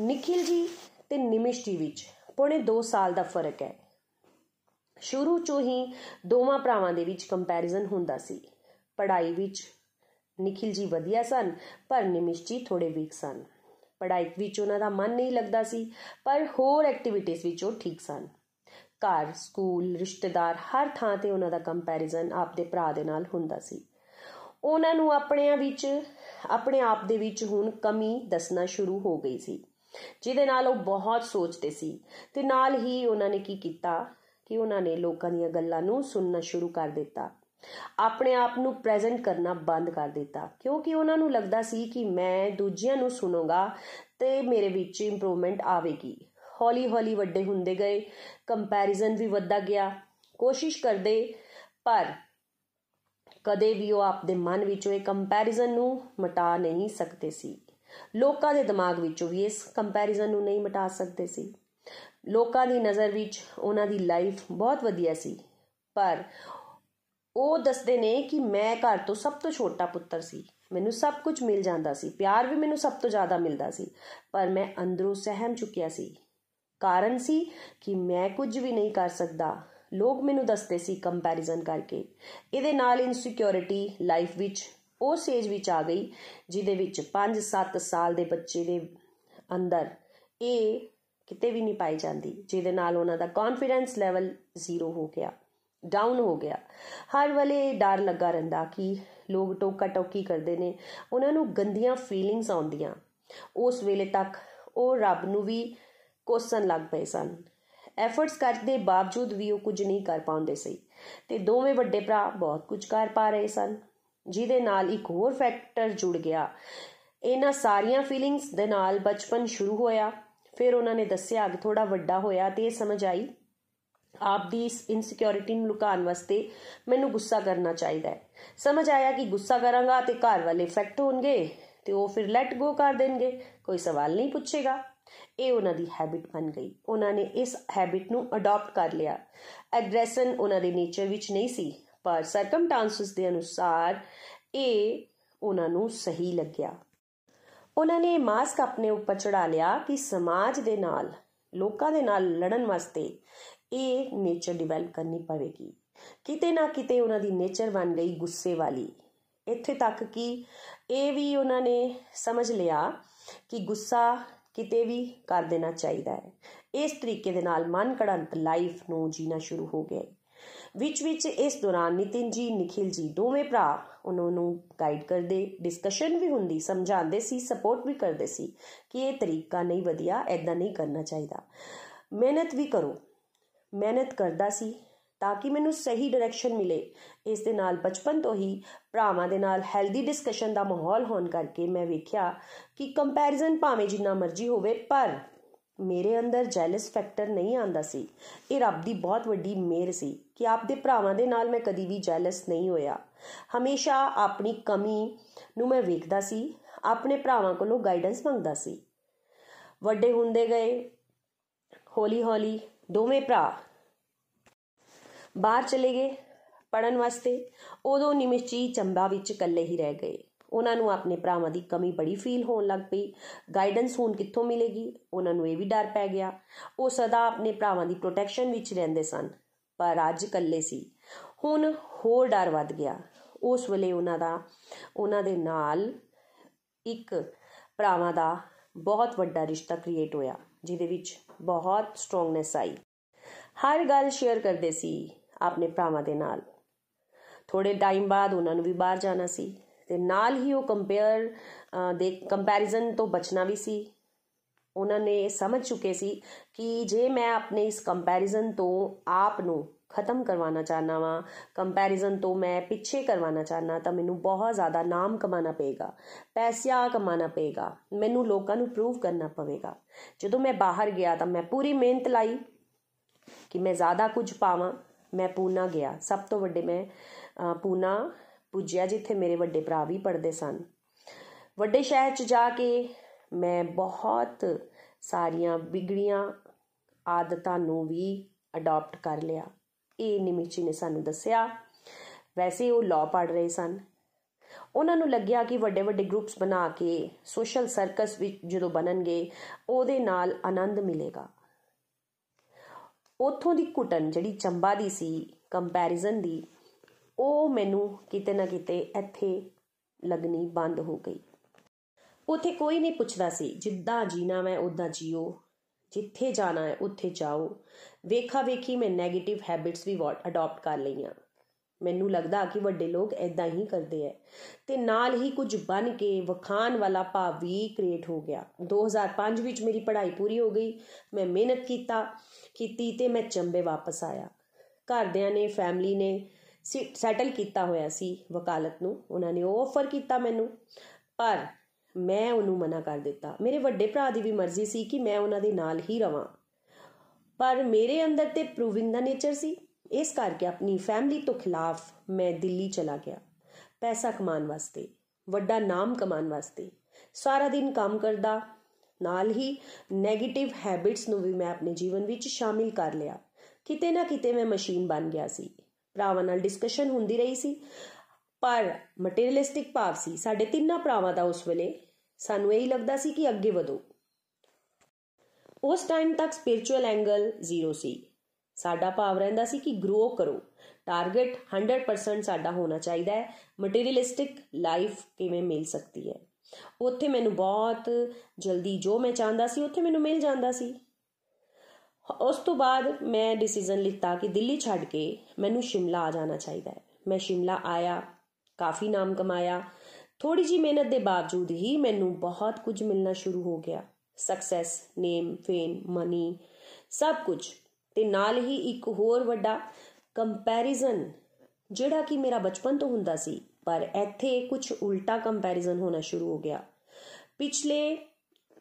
Speaker 1: ਨikhil ਜੀ ਤੇ ਨਿਮਿਸ਼ ਜੀ ਵਿੱਚ ਪੌਣੇ 2 ਸਾਲ ਦਾ ਫ਼ਰਕ ਹੈ। ਸ਼ੁਰੂ ਤੋਂ ਹੀ ਦੋਵਾਂ ਭਰਾਵਾਂ ਦੇ ਵਿੱਚ ਕੰਪੈਰੀਜ਼ਨ ਹੁੰਦਾ ਸੀ। ਪੜ੍ਹਾਈ ਵਿੱਚ ਨikhil ji ਵਧੀਆ ਸਨ, ਪਰ ਨਿਮਿਸ਼ ji ਥੋੜੇ ਵੀਕ ਸਨ। ਪੜ੍ਹਾਈ ਵਿੱਚ ਉਹਨਾਂ ਦਾ ਮਨ ਨਹੀਂ ਲੱਗਦਾ ਸੀ, ਪਰ ਹੋਰ ਐਕਟੀਵਿਟੀਜ਼ ਵਿੱਚ ਉਹ ਠੀਕ ਸਨ। ਘਰ ਸਕੂਲ ਰਿਸ਼ਤੇਦਾਰ ਹਰ ਥਾਂ ਤੇ ਉਹਨਾਂ ਦਾ ਕੰਪੈਰੀਜ਼ਨ ਆਪਦੇ ਭਰਾ ਦੇ ਨਾਲ ਹੁੰਦਾ ਸੀ। ਉਹਨਾਂ ਨੂੰ ਆਪਣਿਆਂ ਵਿੱਚ, ਆਪਣੇ ਆਪ ਦੇ ਵਿੱਚ ਹੁਣ ਕਮੀ ਦੱਸਣਾ ਸ਼ੁਰੂ ਹੋ ਗਈ ਸੀ, ਜਿਹਦੇ ਨਾਲ ਉਹ ਬਹੁਤ ਸੋਚਦੇ ਸੀ ਤੇ ਨਾਲ ਹੀ ਉਹਨਾਂ ਨੇ ਕੀ ਕੀਤਾ ਕਿ ਉਹਨਾਂ ਨੇ ਲੋਕਾਂ ਦੀਆਂ ਗੱਲਾਂ ਨੂੰ ਸੁਣਨਾ ਸ਼ੁਰੂ ਕਰ ਦਿੱਤਾ। ਆਪਣੇ ਆਪ ਨੂੰ ਪ੍ਰੈਜ਼ੈਂਟ ਕਰਨਾ ਬੰਦ ਕਰ ਦਿੱਤਾ। ਕਿਉਂਕਿ ਉਹਨਾਂ ਨੂੰ ਲੱਗਦਾ ਸੀ ਕਿ ਮੈਂ ਦੂਜਿਆਂ ਨੂੰ ਸੁਣੂਗਾ ਤੇ ਮੇਰੇ ਵਿੱਚ ਇੰਪਰੂਵਮੈਂਟ ਆਵੇਗੀ। ਹੌਲੀ ਹੌਲੀ ਵੱਡੇ ਹੁੰਦੇ ਗਏ ਕੰਪੈਰੀਜ਼ਨ ਵੀ ਵੱਧਦਾ ਗਿਆ। ਕੋਸ਼ਿਸ਼ ਕਰਦੇ, ਪਰ ਕਦੇ ਵੀ ਉਹ ਆਪਦੇ ਮਨ ਵਿੱਚੋਂ ਇਹ ਕੰਪੈਰੀਜ਼ਨ ਨੂੰ ਮਿਟਾ ਨਹੀਂ ਸਕਦੇ ਸੀ। ਲੋਕਾਂ ਦੇ ਦਿਮਾਗ ਵਿੱਚੋਂ ਵੀ ਇਸ ਕੰਪੈਰੀਜ਼ਨ ਨੂੰ ਨਹੀਂ ਮਿਟਾ ਸਕਦੇ ਸੀ। ਲੋਕਾਂ ਦੀ ਨਜ਼ਰ ਵਿੱਚ ਉਹਨਾਂ ਦੀ ਲਾਈਫ ਬਹੁਤ ਵਧੀਆ ਸੀ। ਪਰ ਉਹ ਦੱਸਦੇ ਨੇ ਕਿ ਮੈਂ ਘਰ ਤੋਂ ਸਭ ਤੋਂ ਛੋਟਾ ਪੁੱਤਰ ਸੀ। ਮੈਨੂੰ ਸਭ ਕੁਝ ਮਿਲ ਜਾਂਦਾ ਸੀ। ਪਿਆਰ ਵੀ ਮੈਨੂੰ ਸਭ ਤੋਂ ਜ਼ਿਆਦਾ ਮਿਲਦਾ ਸੀ। ਪਰ ਮੈਂ ਅੰਦਰੋਂ ਸਹਿਮ ਚੁੱਕਿਆ ਸੀ। ਕਾਰਨ ਸੀ ਕਿ ਮੈਂ ਕੁਝ ਵੀ ਨਹੀਂ ਕਰ ਸਕਦਾ। ਲੋਕ ਮੈਨੂੰ ਦੱਸਦੇ ਸੀ ਕੰਪੈਰੀਜ਼ਨ ਕਰਕੇ। ਇਹਦੇ ਨਾਲ ਇਨਸਿਕਿਉਰਿਟੀ ਲਾਈਫ ਵਿੱਚ ਉਹ ਸੇਜ ਵਿੱਚ ਆ ਗਈ, ਜਿਹਦੇ ਵਿੱਚ 5-7 ਸਾਲ ਦੇ ਬੱਚੇ ਦੇ ਅੰਦਰ ਇਹ ਕਿਤੇ ਵੀ ਨਹੀਂ ਪਾਈ ਜਾਂਦੀ, ਜਿਹਦੇ ਨਾਲ ਉਹਨਾਂ ਦਾ ਕੌਨਫੀਡੈਂਸ ਲੈਵਲ ਜ਼ੀਰੋ ਹੋ ਗਿਆ। ਡਾਊਨ ਹੋ ਗਿਆ। ਹਰ ਵੇਲੇ ਡਰ ਲੱਗਾ ਰਹਿੰਦਾ ਕਿ ਲੋਕ ਟੋਕਾ ਟੋਕੀ ਕਰਦੇ ਨੇ, ਉਹਨਾਂ ਨੂੰ ਗੰਦੀਆਂ ਫੀਲਿੰਗਸ ਆਉਂਦੀਆਂ। ਉਸ ਵੇਲੇ ਤੱਕ ਉਹ ਰੱਬ ਨੂੰ ਵੀ ਕੋਸਣ ਲੱਗ ਪਏ ਸਨ। ਐਫਰਟਸ ਕਰਦੇ ਬਾਵਜੂਦ ਵੀ ਉਹ ਕੁਝ ਨਹੀਂ ਕਰ ਪਾਉਂਦੇ ਸੀ ਤੇ ਦੋਵੇਂ ਵੱਡੇ ਭਰਾ ਬਹੁਤ ਕੁਝ ਕਰ ਪਾ ਰਹੇ ਸਨ। ਜਿਹਦੇ ਨਾਲ ਇੱਕ ਹੋਰ ਫੈਕਟਰ ਜੁੜ ਗਿਆ। ਇਹਨਾਂ ਸਾਰੀਆਂ ਫੀਲਿੰਗਸ ਦੇ ਨਾਲ ਬਚਪਨ ਸ਼ੁਰੂ ਹੋਇਆ। ਫਿਰ ਉਹਨਾਂ ਨੇ ਦੱਸਿਆ ਕਿ ਥੋੜਾ ਵੱਡਾ ਹੋਇਆ ਤੇ ਇਹ ਸਮਝ ਆਈ ਆਪ ਦੀ ਇਸ ਇਨਸਿਕਿਉਰਿਟੀ ਨੂੰ ਲੁਕਾਉਣ ਵਾਸਤੇ ਮੈਨੂੰ ਗੁੱਸਾ ਕਰਨਾ ਚਾਹੀਦਾ ਹੈ। ਸਮਝ ਆਇਆ ਕਿ ਗੁੱਸਾ ਕਰਾਂਗਾ ਤੇ ਘਰ ਵਾਲੇ ਇਫੈਕਟ ਹੋਣਗੇ ਤੇ ਉਹ ਫਿਰ ਲੈਟ ਗੋ ਕਰ ਦੇਣਗੇ, ਕੋਈ ਸਵਾਲ ਨਹੀਂ ਪੁੱਛੇਗਾ। ਇਹ ਉਹਨਾਂ ਦੀ ਹੈਬਿਟ ਬਣ ਗਈ। ਉਹਨਾਂ ਨੇ ਇਸ ਹੈਬਿਟ ਨੂੰ ਅਡਾਪਟ ਕਰ ਲਿਆ। ਐਗਰੈਸ਼ਨ ਉਹਨਾਂ ਦੇ ਨੇਚਰ ਵਿੱਚ ਨਹੀਂ ਸੀ, ਪਰ ਸਰਕਮਟਾਂਸਸ ਦੇ ਅਨੁਸਾਰ ਇਹ ਉਹਨਾਂ ਨੂੰ ਸਹੀ ਲੱਗਿਆ। ਉਹਨਾਂ ਨੇ ਮਾਸਕ ਆਪਣੇ ਉੱਪਰ ਚੜਾ ਲਿਆ ਕਿ ਸਮਾਜ ਦੇ ਨਾਲ, ਲੋਕਾਂ ਦੇ ਨਾਲ ਲੜਨ ਵਾਸਤੇ ਇਹ ਨੇਚਰ ਡਿਵੈਲਪ ਕਰਨੀ ਪਵੇਗੀ। ਕਿਤੇ ਨਾ ਕਿਤੇ ਉਹਨਾਂ ਦੀ ਨੇਚਰ ਬਣ ਗਈ ਗੁੱਸੇ ਵਾਲੀ। ਇੱਥੇ ਤੱਕ ਕਿ ਇਹ ਵੀ ਉਹਨਾਂ ਨੇ ਸਮਝ ਲਿਆ ਕਿ ਗੁੱਸਾ ਕਿਤੇ ਵੀ ਕਰ ਦੇਣਾ ਚਾਹੀਦਾ ਹੈ। ਇਸ ਤਰੀਕੇ ਦੇ ਨਾਲ ਮਨ ਕੜੰਤ ਲਾਈਫ ਨੂੰ ਜੀਣਾ ਸ਼ੁਰੂ ਹੋ ਗਏ ਵਿੱਚ ਵਿੱਚ ਇਸ ਦੌਰਾਨ ਨਿਤਿਨ ਜੀ, ਨikhil ਜੀ ਦੋਵੇਂ ਭਰਾ ਉਹਨਾਂ ਨੂੰ ਗਾਈਡ ਕਰਦੇ ਡਿਸਕਸ਼ਨ ਵੀ ਹੁੰਦੀ, ਸਮਝਾਉਂਦੇ ਸੀ ਸਪੋਰਟ ਵੀ ਕਰਦੇ ਸੀ ਕਿ ਇਹ ਤਰੀਕਾ ਨਹੀਂ ਵਧੀਆ ਐਦਾਂ ਨਹੀਂ ਕਰਨਾ ਚਾਹੀਦਾ। ਮਿਹਨਤ ਵੀ ਕਰੋ। ਮਿਹਨਤ ਕਰਦਾ ਸੀ ਤਾਂ ਕਿ ਮੈਨੂੰ ਸਹੀ ਡਾਇਰੈਕਸ਼ਨ ਮਿਲੇ। ਇਸ ਦੇ ਨਾਲ ਬਚਪਨ ਤੋਂ ਹੀ ਭਰਾਵਾਂ ਦੇ ਨਾਲ ਹੈਲਦੀ ਡਿਸਕਸ਼ਨ ਦਾ ਮਾਹੌਲ ਹੋਣ ਕਰਕੇ ਮੈਂ ਵੇਖਿਆ ਕਿ ਕੰਪੈਰੀਜ਼ਨ ਭਾਵੇਂ ਜਿੰਨਾ ਮਰਜ਼ੀ ਹੋਵੇ, ਪਰ ਮੇਰੇ ਅੰਦਰ ਜੈਲਸ ਫੈਕਟਰ ਨਹੀਂ ਆਂਦਾ ਸੀ। ਇਹ ਰੱਬ ਦੀ ਬਹੁਤ ਵੱਡੀ ਮਿਹਰ ਸੀ ਕਿ ਆਪਦੇ ਭਰਾਵਾਂ ਦੇ ਨਾਲ ਮੈਂ ਕਦੀ ਵੀ ਜੈਲਸ ਨਹੀਂ ਹੋਇਆ। ਹਮੇਸ਼ਾ ਆਪਣੀ ਕਮੀ ਨੂੰ ਮੈਂ ਵੇਖਦਾ ਸੀ, ਆਪਣੇ ਭਰਾਵਾਂ ਕੋਲੋਂ ਗਾਈਡੈਂਸ ਮੰਗਦਾ ਸੀ। ਵੱਡੇ ਹੁੰਦੇ ਗਏ ਹੌਲੀ ਹੌਲੀ ਦੋਵੇਂ ਭਰਾ ਬਾਹਰ ਚਲੇ ਗਏ ਪੜਨ ਵਾਸਤੇ। ਉਦੋਂ ਨਿਮਿਸ਼ੀ ਚੰਬਾ ਵਿੱਚ ਇਕੱਲੇ ਹੀ ਰਹਿ ਗਏ। ਉਹਨਾਂ ਨੂੰ ਆਪਣੇ ਭਰਾਵਾਂ ਦੀ ਕਮੀ ਬੜੀ ਫੀਲ ਹੋਣ ਲੱਗ ਪਈ। ਗਾਈਡੈਂਸ ਹੁਣ ਕਿੱਥੋਂ ਮਿਲੇਗੀ? ਉਹਨਾਂ ਨੂੰ ਇਹ ਵੀ ਡਰ ਪੈ ਗਿਆ। ਉਹ ਸਦਾ ਆਪਣੇ ਭਰਾਵਾਂ ਦੀ ਪ੍ਰੋਟੈਕਸ਼ਨ ਵਿੱਚ ਰਹਿੰਦੇ ਸਨ। ਪਰ ਅੱਜ ਇਕੱਲੇ ਸੀ। ਹੁਣ ਹੋਰ ਡਰ ਵੱਧ ਗਿਆ। ਉਸ ਵੇਲੇ ਉਹਨਾਂ ਦਾ, ਉਹਨਾਂ ਦੇ ਨਾਲ ਇੱਕ ਭਰਾਵਾਂ ਦਾ ਬਹੁਤ ਵੱਡਾ ਰਿਸ਼ਤਾ ਕ੍ਰੀਏਟ ਹੋਇਆ, ਜਿਹਦੇ ਵਿੱਚ ਬਹੁਤ ਸਟਰੋਂਗਨੈਸ ਆਈ। ਹਰ ਗੱਲ ਸ਼ੇਅਰ ਕਰਦੇ ਸੀ ਆਪਣੇ ਭਰਾਵਾਂ ਦੇ ਨਾਲ। ਥੋੜੇ ਟਾਈਮ ਬਾਅਦ ਉਹਨਾਂ ਨੂੰ ਵੀ ਬਾਹਰ ਜਾਣਾ ਸੀ ਤੇ ਨਾਲ ਹੀ ਉਹ ਕੰਪੇਅਰ ਦੇ ਕੰਪੈਰੀਜ਼ਨ ਤੋਂ ਬਚਣਾ ਵੀ ਸੀ। ਉਹਨਾਂ ਨੇ ਸਮਝ ਚੁੱਕੇ ਸੀ ਕਿ ਜੇ ਮੈਂ ਆਪਣੇ ਇਸ ਕੰਪੈਰੀਜ਼ਨ ਤੋਂ ਆਪ ਨੂੰ ਖਤਮ ਕਰਵਾਉਣਾ ਚਾਹਨਾ ਵਾਂ। ਕੰਪੈਰੀਜ਼ਨ ਤੋਂ ਮੈਂ ਪਿੱਛੇ ਕਰਵਾਉਣਾ ਚਾਹਨਾ ਤਾਂ ਮੈਨੂੰ ਬਹੁਤ ਜ਼ਿਆਦਾ ਨਾਮ ਕਮਾਉਣਾ ਪਏਗਾ, ਪੈਸਿਆ ਕਮਾਉਣਾ ਪਏਗਾ, ਮੈਨੂੰ ਲੋਕਾਂ ਨੂੰ ਪ੍ਰੂਵ ਕਰਨਾ ਪਵੇਗਾ। ਜਦੋਂ ਮੈਂ ਬਾਹਰ ਗਿਆ ਤਾਂ ਮੈਂ ਪੂਰੀ ਮਿਹਨਤ ਲਾਈ ਕਿ ਮੈਂ ਜ਼ਿਆਦਾ ਕੁਝ ਪਾਵਾਂ, ਮੈਂ ਪੂਨਾ ਗਿਆ। ਸਭ ਤੋਂ ਵੱਡੇ ਮੈਂ ਪੂਨਾ ਪੁੱਜਿਆ ਜਿੱਥੇ ਮੇਰੇ ਵੱਡੇ ਭਰਾ ਵੀ ਪੜਦੇ ਸਨ। ਵੱਡੇ ਸ਼ਹਿਰ 'ਚ ਜਾ ਕੇ ਮੈਂ ਬਹੁਤ ਸਾਰੀਆਂ ਵਿਗੜੀਆਂ ਆਦਤਾਂ ਨੂੰ ਵੀ ਅਡਾਪਟ ਕਰ ਲਿਆ। ਇਹ ਨਿਮਿਚੀ ਨੇ ਸਾਨੂੰ ਦੱਸਿਆ। ਵੈਸੇ ਉਹ ਲਾਅ ਪੜ ਰਹੇ ਸਨ। ਉਹਨਾਂ ਨੂੰ ਲੱਗਿਆ ਕਿ ਵੱਡੇ ਵੱਡੇ ਗਰੁੱਪਸ ਬਣਾ ਕੇ ਸੋਸ਼ਲ ਸਰਕਸ ਵਿੱਚ ਜਦੋਂ ਬਣਨਗੇ, ਉਹਦੇ ਨਾਲ ਆਨੰਦ ਮਿਲੇਗਾ। ਉਥੋਂ ਦੀ ਘੁਟਨ ਜਿਹੜੀ ਚੰਬਾ ਦੀ ਸੀ ਕੰਪੈਰੀਜ਼ਨ ਦੀ, ਉਹ ਮੈਨੂੰ ਕਿਤੇ ਨਾ ਕਿਤੇ ਇੱਥੇ ਲੱਗਣੀ ਬੰਦ ਹੋ ਗਈ। ਉਥੇ ਕੋਈ ਨਹੀਂ ਪੁੱਛਦਾ ਸੀ, ਜਿੱਦਾਂ ਜੀਣਾ ਮੈਂ ਉਦਾਂ ਜੀਓ। ਜਿੱਥੇ ਜਾਣਾ ਹੈ, ਉੱਥੇ ਜਾਓ। ਵੇਖਾ ਵੇਖੀ ਮੈਂ 네ਗੇਟਿਵ ਹੈਬਿਟਸ ਵੀ ਅਡਾਪਟ ਕਰ ਲਈਆਂ। ਮੈਨੂੰ ਲੱਗਦਾ ਕਿ ਵੱਡੇ ਲੋਕ ਐਦਾਂ ਹੀ ਕਰਦੇ ਐ। ਤੇ ਨਾਲ ਹੀ ਕੁਝ ਬਣ ਕੇ ਵਖਾਨ ਵਾਲਾ ਭਾਵ ਵੀ ਕ੍ਰੀਏਟ ਹੋ ਗਿਆ। 2005 ਵਿੱਚ ਮੇਰੀ ਪੜ੍ਹਾਈ ਪੂਰੀ ਹੋ ਗਈ। ਮੈਂ ਮਿਹਨਤ ਕੀਤਾ, ਕੀਤੀ ਤੇ ਮੈਂ ਚੰਬੇ ਵਾਪਸ ਆਇਆ। ਘਰਦਿਆਂ ਨੇ ਫੈਮਿਲੀ ਨੇ ਸੈਟਲ ਕੀਤਾ ਹੋਇਆ ਸੀ ਵਕਾਲਤ ਨੂੰ। ਉਹਨਾਂ ਨੇ ਉਹ ਆਫਰ ਕੀਤਾ ਮੈਨੂੰ। ਪਰ ਮੈਂ ਉਹਨੂੰ ਮਨਾ ਕਰ ਦਿੱਤਾ। ਮੇਰੇ ਵੱਡੇ ਭਰਾ ਦੀ ਵੀ ਮਰਜ਼ੀ ਸੀ ਕਿ ਮੈਂ ਉਹਨਾਂ ਦੇ ਨਾਲ ਹੀ ਰਵਾਂ। ਪਰ ਮੇਰੇ ਅੰਦਰ ਤੇ ਪ੍ਰੂਵਿੰਗ ਦਾ ਨੇਚਰ ਸੀ। ਇਸ ਕਰਕੇ ਆਪਣੀ ਫੈਮਿਲੀ ਤੋਂ ਖਿਲਾਫ ਮੈਂ ਦਿੱਲੀ ਚਲਾ ਗਿਆ, ਪੈਸਾ ਕਮਾਉਣ ਵਾਸਤੇ, ਵੱਡਾ ਨਾਮ ਕਮਾਉਣ ਵਾਸਤੇ। ਸਾਰਾ ਦਿਨ ਕੰਮ ਕਰਦਾ, ਨਾਲ ਹੀ 네ਗੇਟਿਵ ਹੈਬਿਟਸ ਨੂੰ ਵੀ ਮੈਂ ਆਪਣੇ ਜੀਵਨ ਵਿੱਚ ਸ਼ਾਮਿਲ ਕਰ ਲਿਆ। ਕਿਤੇ ਨਾ ਕਿਤੇ ਮੈਂ ਮਸ਼ੀਨ ਬਣ ਗਿਆ ਸੀ। ਭਰਾਵਾਂ ਨਾਲ ਡਿਸਕਸ਼ਨ ਹੁੰਦੀ ਰਹੀ ਸੀ। ਪਰ ਮਟੀਰੀਅਲਿਸਟਿਕ ਭਾਵ ਸੀ। ਸਾਡੇ ਤਿੰਨਾਂ ਭਰਾਵਾਂ ਦਾ ਉਸ ਵੇਲੇ ਸਾਨੂੰ ਇਹ ਲੱਗਦਾ ਸੀ ਕਿ ਅੱਗੇ ਵਧੋ। ਉਸ ਟਾਈਮ ਤੱਕ ਸਪਿਰਚੁਅਲ ਐਂਗਲ ਜ਼ੀਰੋ ਸੀ। ਸਾਡਾ ਭਾਵ ਰਹਿੰਦਾ ਸੀ ਕਿ ਗਰੋ ਕਰੋ। ਟਾਰਗੇਟ 100% ਸਾਡਾ ਹੋਣਾ ਚਾਹੀਦਾ ਹੈ। ਮਟੀਰੀਅਲਿਸਟਿਕ ਲਾਈਫ ਕਿਵੇਂ ਮਿਲ ਸਕਦੀ ਹੈ? ਉੱਥੇ ਮੈਨੂੰ ਬਹੁਤ ਜਲਦੀ ਜੋ ਮੈਂ ਚਾਹੁੰਦਾ ਸੀ, ਉੱਥੇ ਮੈਨੂੰ ਮਿਲ ਜਾਂਦਾ ਸੀ। ਉਸ ਤੋਂ ਬਾਅਦ ਮੈਂ ਡਿਸੀਜਨ ਲਿੱਤਾ ਕਿ ਦਿੱਲੀ ਛੱਡ ਕੇ ਮੈਨੂੰ ਸ਼ਿਮਲਾ ਆ ਜਾਣਾ ਚਾਹੀਦਾ ਹੈ। ਮੈਂ ਸ਼ਿਮਲਾ ਆਇਆ, ਕਾਫੀ ਨਾਮ ਕਮਾਇਆ ਥੋੜੀ ਜੀ ਮਿਹਨਤ ਦੇ ਬਾਵਜੂਦ ਹੀ ਮੈਨੂੰ ਬਹੁਤ ਕੁਝ ਮਿਲਣਾ ਸ਼ੁਰੂ ਹੋ ਗਿਆ। ਸਕਸੈਸ ਨੇਮ ਫੇਮ ਮਨੀ ਸਭ ਕੁਝ। ਤੇ ਨਾਲ ਹੀ ਇੱਕ ਹੋਰ ਵੱਡਾ ਕੰਪੈਰੀਜ਼ਨ ਜਿਹੜਾ ਕਿ ਮੇਰਾ ਬਚਪਨ ਤੋਂ ਹੁੰਦਾ ਸੀ, ਪਰ ਇੱਥੇ ਕੁਝ ਉਲਟਾ ਕੰਪੈਰੀਜ਼ਨ ਹੋਣਾ ਸ਼ੁਰੂ ਹੋ ਗਿਆ। ਪਿਛਲੇ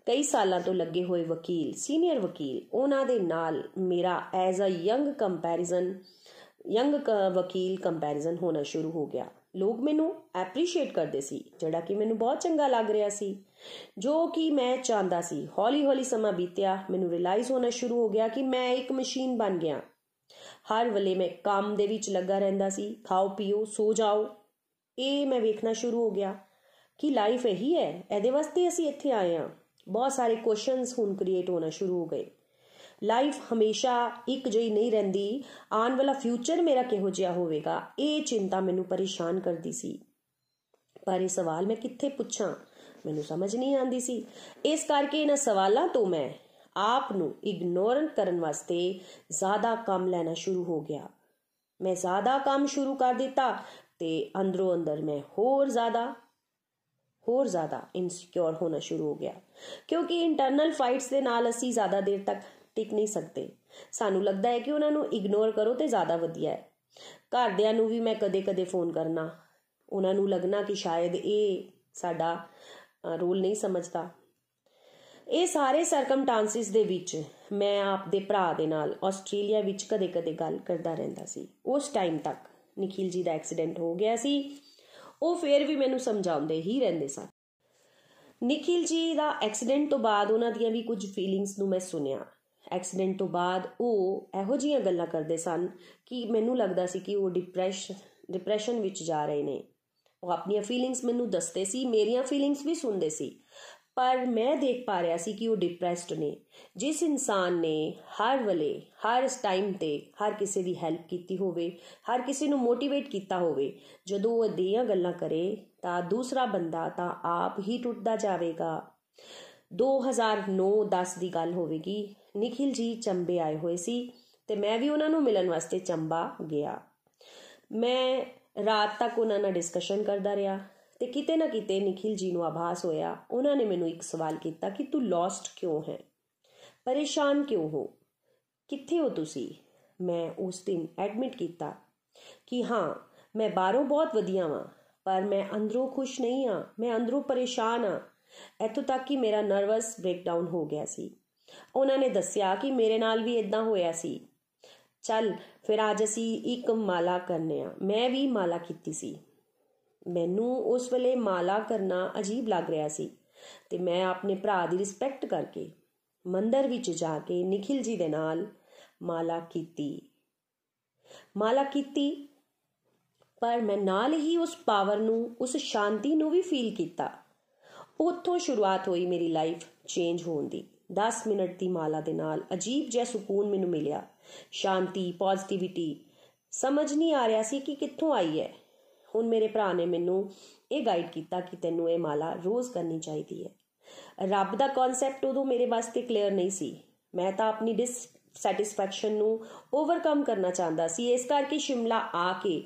Speaker 1: ਕਈ ਸਾਲਾਂ ਤੋਂ ਲੱਗੇ ਹੋਏ ਵਕੀਲ ਸੀਨੀਅਰ ਵਕੀਲ, ਉਹਨਾਂ ਦੇ ਨਾਲ ਮੇਰਾ as a young comparison young ਵਕੀਲ ਕੰਪੈਰੀਜ਼ਨ ਹੋਣਾ ਸ਼ੁਰੂ ਹੋ ਗਿਆ। ਲੋਕ ਮੈਨੂੰ ਐਪਰੀਸ਼ੀਏਟ ਕਰਦੇ ਸੀ, ਜਿਹੜਾ ਕਿ ਮੈਨੂੰ ਬਹੁਤ ਚੰਗਾ ਲੱਗ ਰਿਹਾ ਸੀ। ਜੋ ਕਿ ਮੈਂ ਚਾਹੁੰਦਾ ਸੀ, ਹੌਲੀ-ਹੌਲੀ ਸਮਾਂ ਬੀਤਿਆ, ਮੈਨੂੰ ਰਿਅਲਾਈਜ਼ ਹੋਣਾ ਸ਼ੁਰੂ ਹੋ ਗਿਆ ਕਿ ਮੈਂ ਇੱਕ ਮਸ਼ੀਨ ਬਣ ਗਿਆ। ਹਰ ਵੇਲੇ ਮੈਂ ਕੰਮ ਦੇ ਵਿੱਚ ਲੱਗਾ ਰਹਿੰਦਾ ਸੀ, ਖਾਓ, ਪੀਓ, ਸੋ ਜਾਓ। ਇਹ ਮੈਂ ਵੇਖਣਾ ਸ਼ੁਰੂ ਹੋ ਗਿਆ ਕਿ ਲਾਈਫ ਇਹੀ ਹੈ, ਇਹਦੇ ਵਾਸਤੇ ਅਸੀਂ ਇੱਥੇ ਆਏ ਆ ਬਹੁਤ ਸਾਰੇ ਕੁਐਸਚਨਸ ਹੁਣ ਕ੍ਰੀਏਟ ਹੋਣਾ ਸ਼ੁਰੂ ਹੋ ਗਏ। ਲਾਈਫ ਹਮੇਸ਼ਾ ਇੱਕ ਜਿਹੀ ਨਹੀਂ ਰਹਿੰਦੀ। ਆਉਣ ਵਾਲਾ ਫਿਊਚਰ ਮੇਰਾ ਕਿਹੋ ਜਿਹਾ ਹੋਵੇਗਾ? ਇਹ ਚਿੰਤਾ ਮੈਨੂੰ ਪਰੇਸ਼ਾਨ ਕਰਦੀ ਸੀ। ਪਰ ਇਹ ਸਵਾਲ ਮੈਂ ਕਿੱਥੇ ਪੁੱਛਾਂ? ਮੈਨੂੰ ਸਮਝ ਨਹੀਂ ਆਂਦੀ ਸੀ। ਇਸ ਕਰਕੇ ਇਹਨਾਂ ਸਵਾਲਾਂ ਤੋਂ ਮੈਂ ਆਪ ਨੂੰ ਇਗਨੋਰ ਕਰਨ ਵਾਸਤੇ ਜ਼ਿਆਦਾ ਕੰਮ ਲੈਣਾ ਸ਼ੁਰੂ ਹੋ ਗਿਆ। ਮੈਂ ਜ਼ਿਆਦਾ ਕੰਮ ਸ਼ੁਰੂ ਕਰ ਦਿੱਤਾ ਤੇ ਅੰਦਰੋਂ ਅੰਦਰ ਮੈਂ ਹੋਰ ਜ਼ਿਆਦਾ ਹੋਰ ਜ਼ਿਆਦਾ ਇਨਸਿਕਿਉਰ ਹੋਣਾ ਸ਼ੁਰੂ ਹੋ ਗਿਆ। ਕਿਉਂਕਿ ਇੰਟਰਨਲ ਫਾਈਟਸ ਦੇ ਨਾਲ ਅਸੀਂ ਜ਼ਿਆਦਾ ਦੇਰ ਤੱਕ ਟਿਕ ਨਹੀਂ ਸਕਦੇ। ਸਾਨੂੰ ਲੱਗਦਾ ਹੈ ਕਿ ਉਹਨਾਂ ਨੂੰ ਇਗਨੋਰ ਕਰੋ ਤੇ ਜ਼ਿਆਦਾ ਵਧੀਆ ਹੈ। ਘਰਦਿਆਂ ਨੂੰ ਵੀ ਮੈਂ ਕਦੇ-ਕਦੇ ਫੋਨ ਕਰਨਾ। ਉਹਨਾਂ ਨੂੰ ਲੱਗਣਾ ਕਿ ਸ਼ਾਇਦ ਇਹ ਸਾਡਾ ਰੋਲ ਨਹੀਂ ਸਮਝਦਾ। ਇਹ ਸਾਰੇ ਸਰਕਮਟਾਂਸਿਸ ਦੇ ਵਿੱਚ ਮੈਂ ਆਪਦੇ ਭਰਾ ਦੇ ਨਾਲ ਆਸਟ੍ਰੇਲੀਆ ਵਿੱਚ ਕਦੇ-ਕਦੇ ਗੱਲ ਕਰਦਾ ਰਹਿੰਦਾ ਸੀ। ਉਸ ਟਾਈਮ ਤੱਕ ਨikhil ji ਦਾ ਐਕਸੀਡੈਂਟ ਹੋ ਗਿਆ ਸੀ। ਉਹ ਫੇਰ ਵੀ ਮੈਨੂੰ ਸਮਝਾਉਂਦੇ ਹੀ ਰਹਿੰਦੇ ਸਨ। ਨikhil ji ਦਾ ਐਕਸੀਡੈਂਟ ਤੋਂ ਬਾਅਦ ਉਹਨਾਂ ਦੀਆਂ ਵੀ ਕੁਝ ਫੀਲਿੰਗਸ ਨੂੰ ਮੈਂ ਸੁਨਿਆ ਐਕਸੀਡੈਂਟ ਤੋਂ ਬਾਅਦ ਉਹ ਇਹੋ ਜੀਆਂ ਗੱਲਾਂ ਕਰਦੇ ਸਨ ਕਿ ਮੈਨੂੰ ਲੱਗਦਾ ਸੀ ਕਿ ਉਹ ਡਿਪਰੈਸ਼ਨ ਡਿਪਰੈਸ਼ਨ ਵਿੱਚ ਜਾ ਰਹੇ ਨੇ। ਉਹ ਆਪਣੀਆਂ ਫੀਲਿੰਗਸ ਮੈਨੂੰ ਦੱਸਦੇ ਸੀ, ਮੇਰੀਆਂ ਫੀਲਿੰਗਸ ਵੀ ਸੁਣਦੇ ਸੀ। ਪਰ ਮੈਂ ਦੇਖ ਪਾ ਰਿਹਾ ਸੀ ਕਿ ਉਹ ਡਿਪਰੈਸਡ ਨੇ। ਜਿਸ ਇਨਸਾਨ ਨੇ ਹਰ ਵੇਲੇ, ਹਰ ਟਾਈਮ ਤੇ ਹਰ ਕਿਸੇ ਦੀ ਹੈਲਪ ਕੀਤੀ ਹੋਵੇ, ਹਰ ਕਿਸੇ ਨੂੰ ਮੋਟੀਵੇਟ ਕੀਤਾ ਹੋਵੇ, ਜਦੋਂ ਉਹ ਅਧੀਆਂ ਗੱਲਾਂ ਕਰੇ ਤਾਂ ਦੂਸਰਾ ਬੰਦਾ ਤਾਂ ਆਪ ਹੀ ਟੁੱਟਦਾ ਜਾਵੇਗਾ। 2009-10 ਦੀ ਗੱਲ ਹੋਵੇਗੀ। ਨikhil ji ਚੰਬੇ ਆਏ ਹੋਏ ਸੀ ਤੇ ਮੈਂ ਵੀ ਉਹਨਾਂ ਨੂੰ ਮਿਲਣ ਵਾਸਤੇ ਚੰਬਾ ਗਿਆ। ਮੈਂ ਰਾਤ ਤੱਕ ਉਹਨਾਂ ਨਾਲ ਡਿਸਕਸ਼ਨ ਕਰਦਾ ਰਿਹਾ ਤੇ ਕਿਤੇ ਨਾ ਕਿਤੇ ਨikhil ji ਨੂੰ ਆਭਾਸ ਹੋਇਆ। ਉਹਨਾਂ ਨੇ ਮੈਨੂੰ ਇੱਕ ਸਵਾਲ ਕੀਤਾ ਕਿ ਤੂੰ ਲੌਸਟ ਕਿਉਂ ਹੈ? ਪਰੇਸ਼ਾਨ ਕਿਉਂ ਹੋ? ਕਿੱਥੇ ਹੋ ਤੁਸੀਂ? ਮੈਂ ਉਸ ਦਿਨ ਐਡਮਿਟ ਕੀਤਾ ਕਿ ਹਾਂ, ਮੈਂ ਬਾਹਰੋਂ ਬਹੁਤ ਵਧੀਆ ਹਾਂ ਪਰ ਮੈਂ ਅੰਦਰੋਂ ਖੁਸ਼ ਨਹੀਂ ਹਾਂ, ਮੈਂ ਅੰਦਰੋਂ ਪਰੇਸ਼ਾਨ ਹਾਂ। ਇੱਥੋਂ ਤੱਕ ਕਿ ਮੇਰਾ ਨਰਵਸ ਬ੍ਰੇਕਡਾਊਨ ਹੋ ਗਿਆ ਸੀ। ਉਹਨਾਂ ਨੇ ਦੱਸਿਆ ਕਿ ਮੇਰੇ ਨਾਲ ਵੀ ਇਦਾਂ ਹੋਇਆ ਸੀ। ਚੱਲ, ਫਿਰ ਅੱਜ ਅਸੀਂ ਇੱਕ ਮਾਲਾ ਕਰਨੇ ਆ। ਮੈਂ ਵੀ ਮਾਲਾ ਕੀਤੀ ਸੀ। ਮੈਨੂੰ ਉਸ ਵੇਲੇ ਮਾਲਾ ਕਰਨਾ ਅਜੀਬ ਲੱਗ ਰਿਹਾ ਸੀ ਤੇ ਮੈਂ ਆਪਣੇ ਭਰਾ ਦੀ ਰਿਸਪੈਕਟ ਕਰਕੇ ਮੰਦਰ ਵਿੱਚ ਜਾ ਕੇ ਨikhil ji ਦੇ ਨਾਲ ਮਾਲਾ ਕੀਤੀ। ਮਾਲਾ ਕੀਤੀ, ਪਰ ਮੈਂ ਨਾਲ ਹੀ ਉਸ ਪਾਵਰ ਨੂੰ, ਉਸ ਸ਼ਾਂਤੀ ਨੂੰ ਵੀ ਫੀਲ ਕੀਤਾ। ਉੱਥੋਂ ਸ਼ੁਰੂਆਤ ਹੋਈ ਮੇਰੀ ਲਾਈਫ ਚੇਂਜ ਹੋਣ ਦੀ। 10 ਮਿੰਟ ਦੀ ਮਾਲਾ ਦੇ ਨਾਲ ਅਜੀਬ ਜਿਹਾ ਸਕੂਨ ਮੈਨੂੰ ਮਿਲਿਆ। ਸ਼ਾਂਤੀ ਪੋਜ਼ਿਟਿਵਿਟੀ ਸਮਝ ਨਹੀਂ ਆ ਰਿਹਾ ਸੀ ਕਿ ਕਿੱਥੋਂ ਆਈ ਹੈ। ਹੁਣ ਮੇਰੇ ਭਰਾ ਨੇ ਮੈਨੂੰ ਇਹ ਗਾਈਡ ਕੀਤਾ ਕਿ ਤੈਨੂੰ ਇਹ ਮਾਲਾ ਰੋਜ਼ ਕਰਨੀ ਚਾਹੀਦੀ ਹੈ। ਰੱਬ ਦਾ ਕਨਸੈਪਟ ਉਦੋਂ ਮੇਰੇ ਵਾਸਤੇ ਕਲੀਅਰ ਨਹੀਂ ਸੀ। ਮੈਂ ਤਾਂ ਆਪਣੀ ਡਿਸ ਸੈਟੀਸਫੈਕਸ਼ਨ ਨੂੰ ਓਵਰਕਮ ਕਰਨਾ ਚਾਹੁੰਦਾ ਸੀ। ਇਸ ਕਰਕੇ ਸ਼ਿਮਲਾ ਆ ਕੇ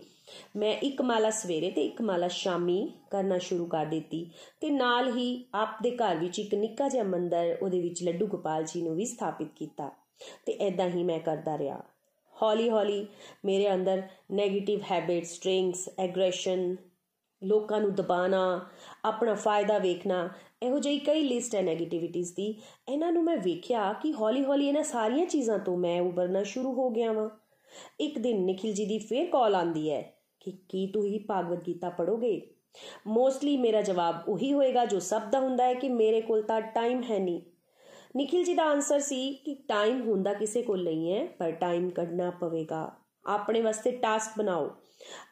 Speaker 1: ਮੈਂ ਇੱਕ ਮਾਲਾ ਸਵੇਰੇ ਤੇ ਇੱਕ ਮਾਲਾ ਸ਼ਾਮੀ ਕਰਨਾ ਸ਼ੁਰੂ ਕਰ ਦਿੱਤੀ ਤੇ ਨਾਲ ਹੀ ਆਪ ਦੇ ਘਰ ਵਿੱਚ ਇੱਕ ਨਿੱਕਾ ਜਿਹਾ ਮੰਦਰ, ਉਹਦੇ ਵਿੱਚ ਲੱਡੂ ਗੋਪਾਲ ਜੀ ਨੂੰ ਵੀ ਸਥਾਪਿਤ ਕੀਤਾ ਤੇ ਐਦਾਂ ਹੀ ਮੈਂ ਕਰਦਾ ਰਿਹਾ। ਹੌਲੀ ਹੌਲੀ ਮੇਰੇ ਅੰਦਰ 네ਗੇਟਿਵ ਹੈਬਿਟਸ ਸਟ੍ਰਿੰਗਸ ਐਗਰੈਸ਼ਨ ਲੋਕਾਂ ਨੂੰ ਦਬਾਣਾ, ਆਪਣਾ ਫਾਇਦਾ ਵੇਖਣਾ, ਇਹੋ ਜਿਹੀ ਕਈ ਲਿਸਟ ਹੈ 네ਗੇਟਿਵਿਟੀਜ਼ ਦੀ। ਇਹਨਾਂ ਨੂੰ ਮੈਂ ਵੇਖਿਆ ਕਿ ਹੌਲੀ ਹੌਲੀ ਇਹਨਾਂ ਸਾਰੀਆਂ ਚੀਜ਼ਾਂ ਤੋਂ ਮੈਂ ਉਭਰਨਾ ਸ਼ੁਰੂ ਹੋ ਗਿਆ ਵਾਂ। ਇੱਕ ਦਿਨ ਨikhil ji ਦੀ ਫੇਰ ਕਾਲ ਆਂਦੀ ਹੈ। ਕਿ ਕੀ ਤੁਸੀਂ ਭਾਗਵਤ ਗੀਤਾ ਪੜੋਗੇ ਮੋਸਟਲੀ ਮੇਰਾ ਜਵਾਬ ਉਹੀ ਹੋਏਗਾ ਜੋ ਸਭ ਦਾ ਹੁੰਦਾ ਹੈ ਕਿ ਮੇਰੇ ਕੋਲ ਤਾਂ ਟਾਈਮ ਹੈ ਨਹੀਂ। ਨikhil ji ਦਾ ਆਨਸਰ ਸੀ ਕਿ ਟਾਈਮ ਹੁੰਦਾ ਕਿਸੇ ਕੋਲ ਨਹੀਂ ਹੈ, ਪਰ ਟਾਈਮ ਕੱਢਣਾ ਪਵੇਗਾ। ਆਪਣੇ ਵਾਸਤੇ ਟਾਸਕ ਬਣਾਓ।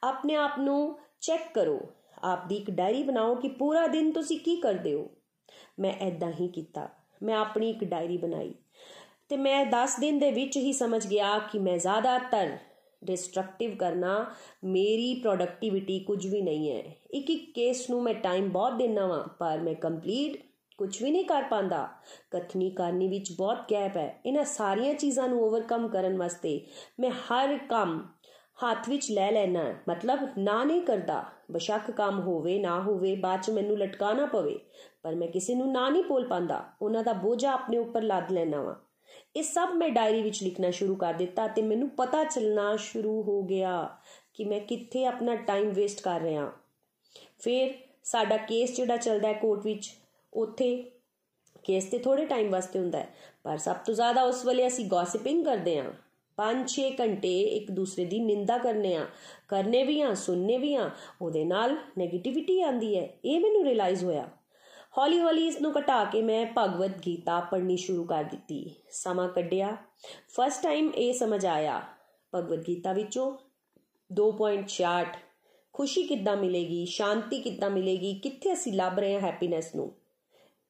Speaker 1: ਆਪਣੇ ਆਪ ਨੂੰ ਚੈੱਕ ਕਰੋ। ਆਪ ਦੀ ਇੱਕ ਡਾਇਰੀ ਬਣਾਓ ਕਿ ਪੂਰਾ ਦਿਨ ਤੁਸੀਂ ਕੀ ਕਰਦੇ ਹੋ। ਮੈਂ ਐਦਾਂ ਹੀ ਕੀਤਾ। ਮੈਂ ਆਪਣੀ ਇੱਕ ਡਾਇਰੀ ਬਣਾਈ। ਤੇ ਮੈਂ 10 ਦਿਨ ਦੇ ਵਿੱਚ ਹੀ ਸਮਝ ਗਿਆ ਕਿ ਮੈਂ ਜ਼ਿਆਦਾਤਰ ਡਿਸਟਰਕਟਿਵ ਕਰਨਾ ਮੇਰੀ ਪ੍ਰੋਡਕਟਿਵਿਟੀ ਕੁਝ ਵੀ ਨਹੀਂ ਹੈ। ਇੱਕ ਇੱਕ ਕੇਸ ਨੂੰ ਮੈਂ ਟਾਈਮ ਬਹੁਤ ਦੇਣਾ ਵਾਂ, ਪਰ ਮੈਂ ਕੰਪਲੀਟ ਕੁਝ ਵੀ ਨਹੀਂ ਕਰ ਪਾਂਦਾ। ਕਥਨੀ ਕਰਨੀ ਵਿੱਚ ਬਹੁਤ ਗੈਪ ਹੈ। ਇਹਨਾਂ ਸਾਰੀਆਂ ਚੀਜ਼ਾਂ ਨੂੰ ਓਵਰਕਮ ਕਰਨ ਵਾਸਤੇ ਮੈਂ ਹਰ ਕੰਮ ਹੱਥ ਵਿੱਚ ਲੈ ਲੈਣਾ ਮਤਲਬ ਨਾ ਨਹੀਂ ਕਰਦਾ। ਬਸ਼ੱਕ ਕੰਮ ਹੋਵੇ, ਨਾ ਹੋਵੇ, ਬਾਅਦ ਚ ਮੈਨੂੰ ਲਟਕਾਣਾ ਪਵੇ, ਪਰ ਮੈਂ ਕਿਸੇ ਨੂੰ ਨਾ ਨਹੀਂ ਬੋਲ ਪਾਂਦਾ। ਉਹਨਾਂ ਦਾ ਬੋਝਾ ਆਪਣੇ ਉੱਪਰ ਲੱਦ ਲੈਣਾ ਵਾ। ਇਹ ਸਭ ਮੈਂ ਡਾਇਰੀ ਵਿੱਚ ਲਿਖਣਾ ਸ਼ੁਰੂ ਕਰ ਦਿੱਤਾ ਤੇ ਮੈਨੂੰ ਪਤਾ ਚੱਲਣਾ ਸ਼ੁਰੂ ਹੋ ਗਿਆ ਕਿ ਮੈਂ ਕਿੱਥੇ ਆਪਣਾ ਟਾਈਮ ਵੇਸਟ ਕਰ ਰਿਹਾ। ਫਿਰ ਸਾਡਾ ਕੇਸ ਜਿਹੜਾ ਚੱਲਦਾ ਹੈ ਕੋਰਟ ਵਿੱਚ, ਉੱਥੇ ਕੇਸ ਤੇ ਥੋੜੇ ਟਾਈਮ ਵਾਸਤੇ ਹੁੰਦਾ ਹੈ, ਪਰ ਸਭ ਤੋਂ ਜ਼ਿਆਦਾ ਉਸ ਵੇਲੇ ਅਸੀਂ ਗੌਸਿਪਿੰਗ ਕਰਦੇ ਹਾਂ। 5-6 ਘੰਟੇ ਇੱਕ ਦੂਸਰੇ ਦੀ ਨਿੰਦਾ ਕਰਨੇ ਆ ਕਰਨੇ ਵੀ ਆ ਸੁਣਨੇ ਵੀ ਆ ਉਹਦੇ ਨਾਲ 네ਗੇਟਿਵਿਟੀ ਆਂਦੀ ਹੈ। ਇਹ ਮੈਨੂੰ ਰਿਅਲਾਈਜ਼ ਹੋਇਆ। ਹੌਲੀ ਹੌਲੀ ਇਸ ਨੂੰ ਘਟਾ ਕੇ ਮੈਂ ਭਗਵਦ ਗੀਤਾ ਪੜ੍ਹਨੀ ਸ਼ੁਰੂ ਕਰ ਦਿੱਤੀ। ਸਮਾਂ ਕੱਢਿਆ। ਫਸਟ ਟਾਈਮ ਇਹ ਸਮਝ ਆਇਆ ਭਗਵਦ ਗੀਤਾ ਵਿੱਚੋਂ। 2.66 ਖੁਸ਼ੀ ਕਿੱਦਾਂ ਮਿਲੇਗੀ? ਸ਼ਾਂਤੀ ਕਿੱਦਾਂ ਮਿਲੇਗੀ? ਕਿੱਥੇ ਅਸੀਂ ਲੱਭ ਰਹੇ ਹਾਂ ਹੈਪੀਨੈਸ ਨੂੰ?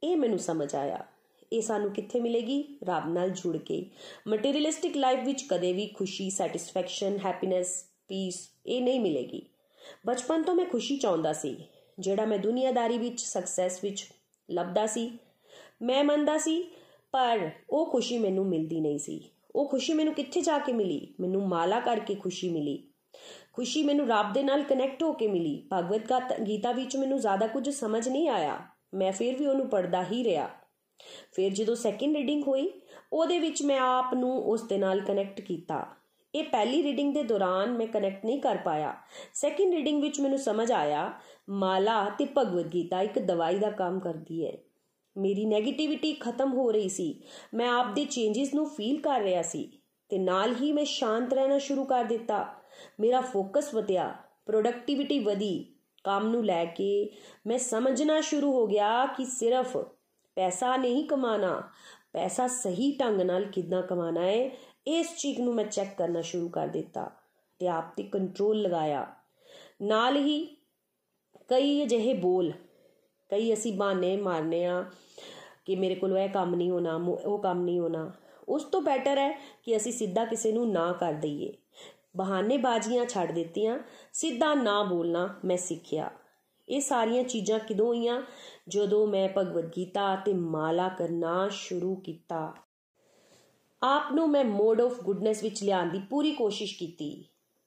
Speaker 1: ਇਹ ਮੈਨੂੰ ਸਮਝ ਆਇਆ। ਇਹ ਸਾਨੂੰ ਕਿੱਥੇ ਮਿਲੇਗੀ? ਰੱਬ ਨਾਲ ਜੁੜ ਕੇ। ਮਟੀਰੀਅਲਿਸਟਿਕ ਲਾਈਫ ਵਿੱਚ ਕਦੇ ਵੀ ਖੁਸ਼ੀ ਸੈਟੀਸਫੈਕਸ਼ਨ ਹੈਪੀਨੈਸ ਪੀਸ ਇਹ ਨਹੀਂ ਮਿਲੇਗੀ। ਬਚਪਨ ਤੋਂ ਮੈਂ ਖੁਸ਼ੀ ਚਾਹੁੰਦਾ ਸੀ, ਜਿਹੜਾ ਮੈਂ ਦੁਨੀਆਦਾਰੀ ਵਿੱਚ ਸਕਸੈਸ ਵਿੱਚ ਲੱਭਦਾ ਸੀ। ਮੈਂ ਮੰਨਦਾ ਸੀ, ਪਰ ਉਹ ਖੁਸ਼ੀ ਮੈਨੂੰ ਮਿਲਦੀ ਨਹੀਂ ਸੀ। ਉਹ ਖੁਸ਼ੀ ਮੈਨੂੰ ਕਿੱਥੇ ਜਾ ਕੇ ਮਿਲੀ? ਮੈਨੂੰ ਮਾਲਾ ਕਰਕੇ ਖੁਸ਼ੀ ਮਿਲੀ। ਖੁਸ਼ੀ ਮੈਨੂੰ ਰੱਬ ਦੇ ਨਾਲ ਕਨੈਕਟ ਹੋ ਕੇ ਮਿਲੀ। ਭਗਵਤ ਗੀਤਾ ਵਿੱਚ ਮੈਨੂੰ ਜ਼ਿਆਦਾ ਕੁਝ ਸਮਝ ਨਹੀਂ ਆਇਆ। ਮੈਂ ਫਿਰ ਵੀ ਉਹਨੂੰ ਪੜਦਾ ਹੀ ਰਿਹਾ। ਫਿਰ ਜਦੋਂ ਸੈਕਿੰਡ ਰੀਡਿੰਗ ਹੋਈ, ਉਹਦੇ ਵਿੱਚ ਮੈਂ ਆਪ ਨੂੰ ਉਸ ਦੇ ਨਾਲ ਕਨੈਕਟ ਕੀਤਾ। ਇਹ ਪਹਿਲੀ ਰੀਡਿੰਗ ਦੇ ਦੌਰਾਨ ਮੈਂ ਕਨੈਕਟ ਨਹੀਂ ਕਰ ਪਾਇਆ। ਸੈਕਿੰਡ ਰੀਡਿੰਗ ਵਿੱਚ ਮੈਨੂੰ ਸਮਝ ਆਇਆ, ਮਾਲਾ ਤੇ ਭਗਵਦ ਗੀਤਾ ਇੱਕ ਦਵਾਈ ਦਾ ਕੰਮ ਕਰਦੀ ਹੈ। ਮੇਰੀ 네ਗੇਟਿਵਿਟੀ ਖਤਮ ਹੋ ਰਹੀ ਸੀ। ਮੈਂ ਆਪ ਦੇ ਚੇਂਜਸ ਨੂੰ ਫੀਲ ਕਰ ਰਿਹਾ ਸੀ ਤੇ ਨਾਲ ਹੀ ਮੈਂ ਸ਼ਾਂਤ ਰਹਿਣਾ ਸ਼ੁਰੂ ਕਰ ਦਿੱਤਾ। ਮੇਰਾ ਫੋਕਸ ਵਧਿਆ ਪ੍ਰੋਡਕਟਿਵਿਟੀ ਵਧੀ। ਕੰਮ ਨੂੰ ਲੈ ਕੇ ਮੈਂ ਸਮਝਣਾ ਸ਼ੁਰੂ ਹੋ ਗਿਆ ਕਿ ਸਿਰਫ ਪੈਸਾ ਨਹੀਂ ਕਮਾਣਾ, ਪੈਸਾ ਸਹੀ ਢੰਗ ਨਾਲ ਕਿੱਦਾਂ ਕਮਾਣਾ ਹੈ ਇਸ ਚੀਜ਼ ਨੂੰ ਮੈਂ ਚੈੱਕ ਕਰਨਾ ਸ਼ੁਰੂ ਕਰ ਦਿੱਤਾ ਤੇ ਆਪ ਤੇ ਕੰਟਰੋਲ ਲਗਾਇਆ। ਨਾਲ ਹੀ ਕਈ ਅਜਿਹੇ ਬੋਲ, ਕਈ ਅਸੀਂ ਬਾਨੇ ਮਾਰਨੇ ਆ ਕਿ ਮੇਰੇ ਕੋਲ ਇਹ ਕੰਮ ਨਹੀਂ ਹੋਣਾ ਉਹ ਕੰਮ ਨਹੀਂ ਹੋਣਾ। ਉਸ ਤੋਂ ਬੈਟਰ ਹੈ ਕਿ ਅਸੀਂ ਸਿੱਧਾ ਕਿਸੇ ਨੂੰ ਨਾ ਕਰ ਦਈਏ। ਬਹਾਨੇ ਬਾਜ਼ੀਆਂ ਛੱਡ ਦਿੱਤੀਆਂ, ਸਿੱਧਾ ਨਾ ਬੋਲਣਾ ਮੈਂ ਸਿੱਖਿਆ। ਇਹ ਸਾਰੀਆਂ ਚੀਜ਼ਾਂ ਕਿਦੋਂ ਹੋਈਆਂ? ਜਦੋਂ ਮੈਂ ਭਗਵਦ ਗੀਤਾ ਤੇ ਮਾਲਾ ਕਰਨਾ ਸ਼ੁਰੂ ਕੀਤਾ। ਆਪ ਨੂੰ ਮੈਂ ਮੋਡ ਆਫ ਗੁੱਡਨੈਸ ਵਿੱਚ ਲਿਆਉਣ ਦੀ ਪੂਰੀ ਕੋਸ਼ਿਸ਼ ਕੀਤੀ।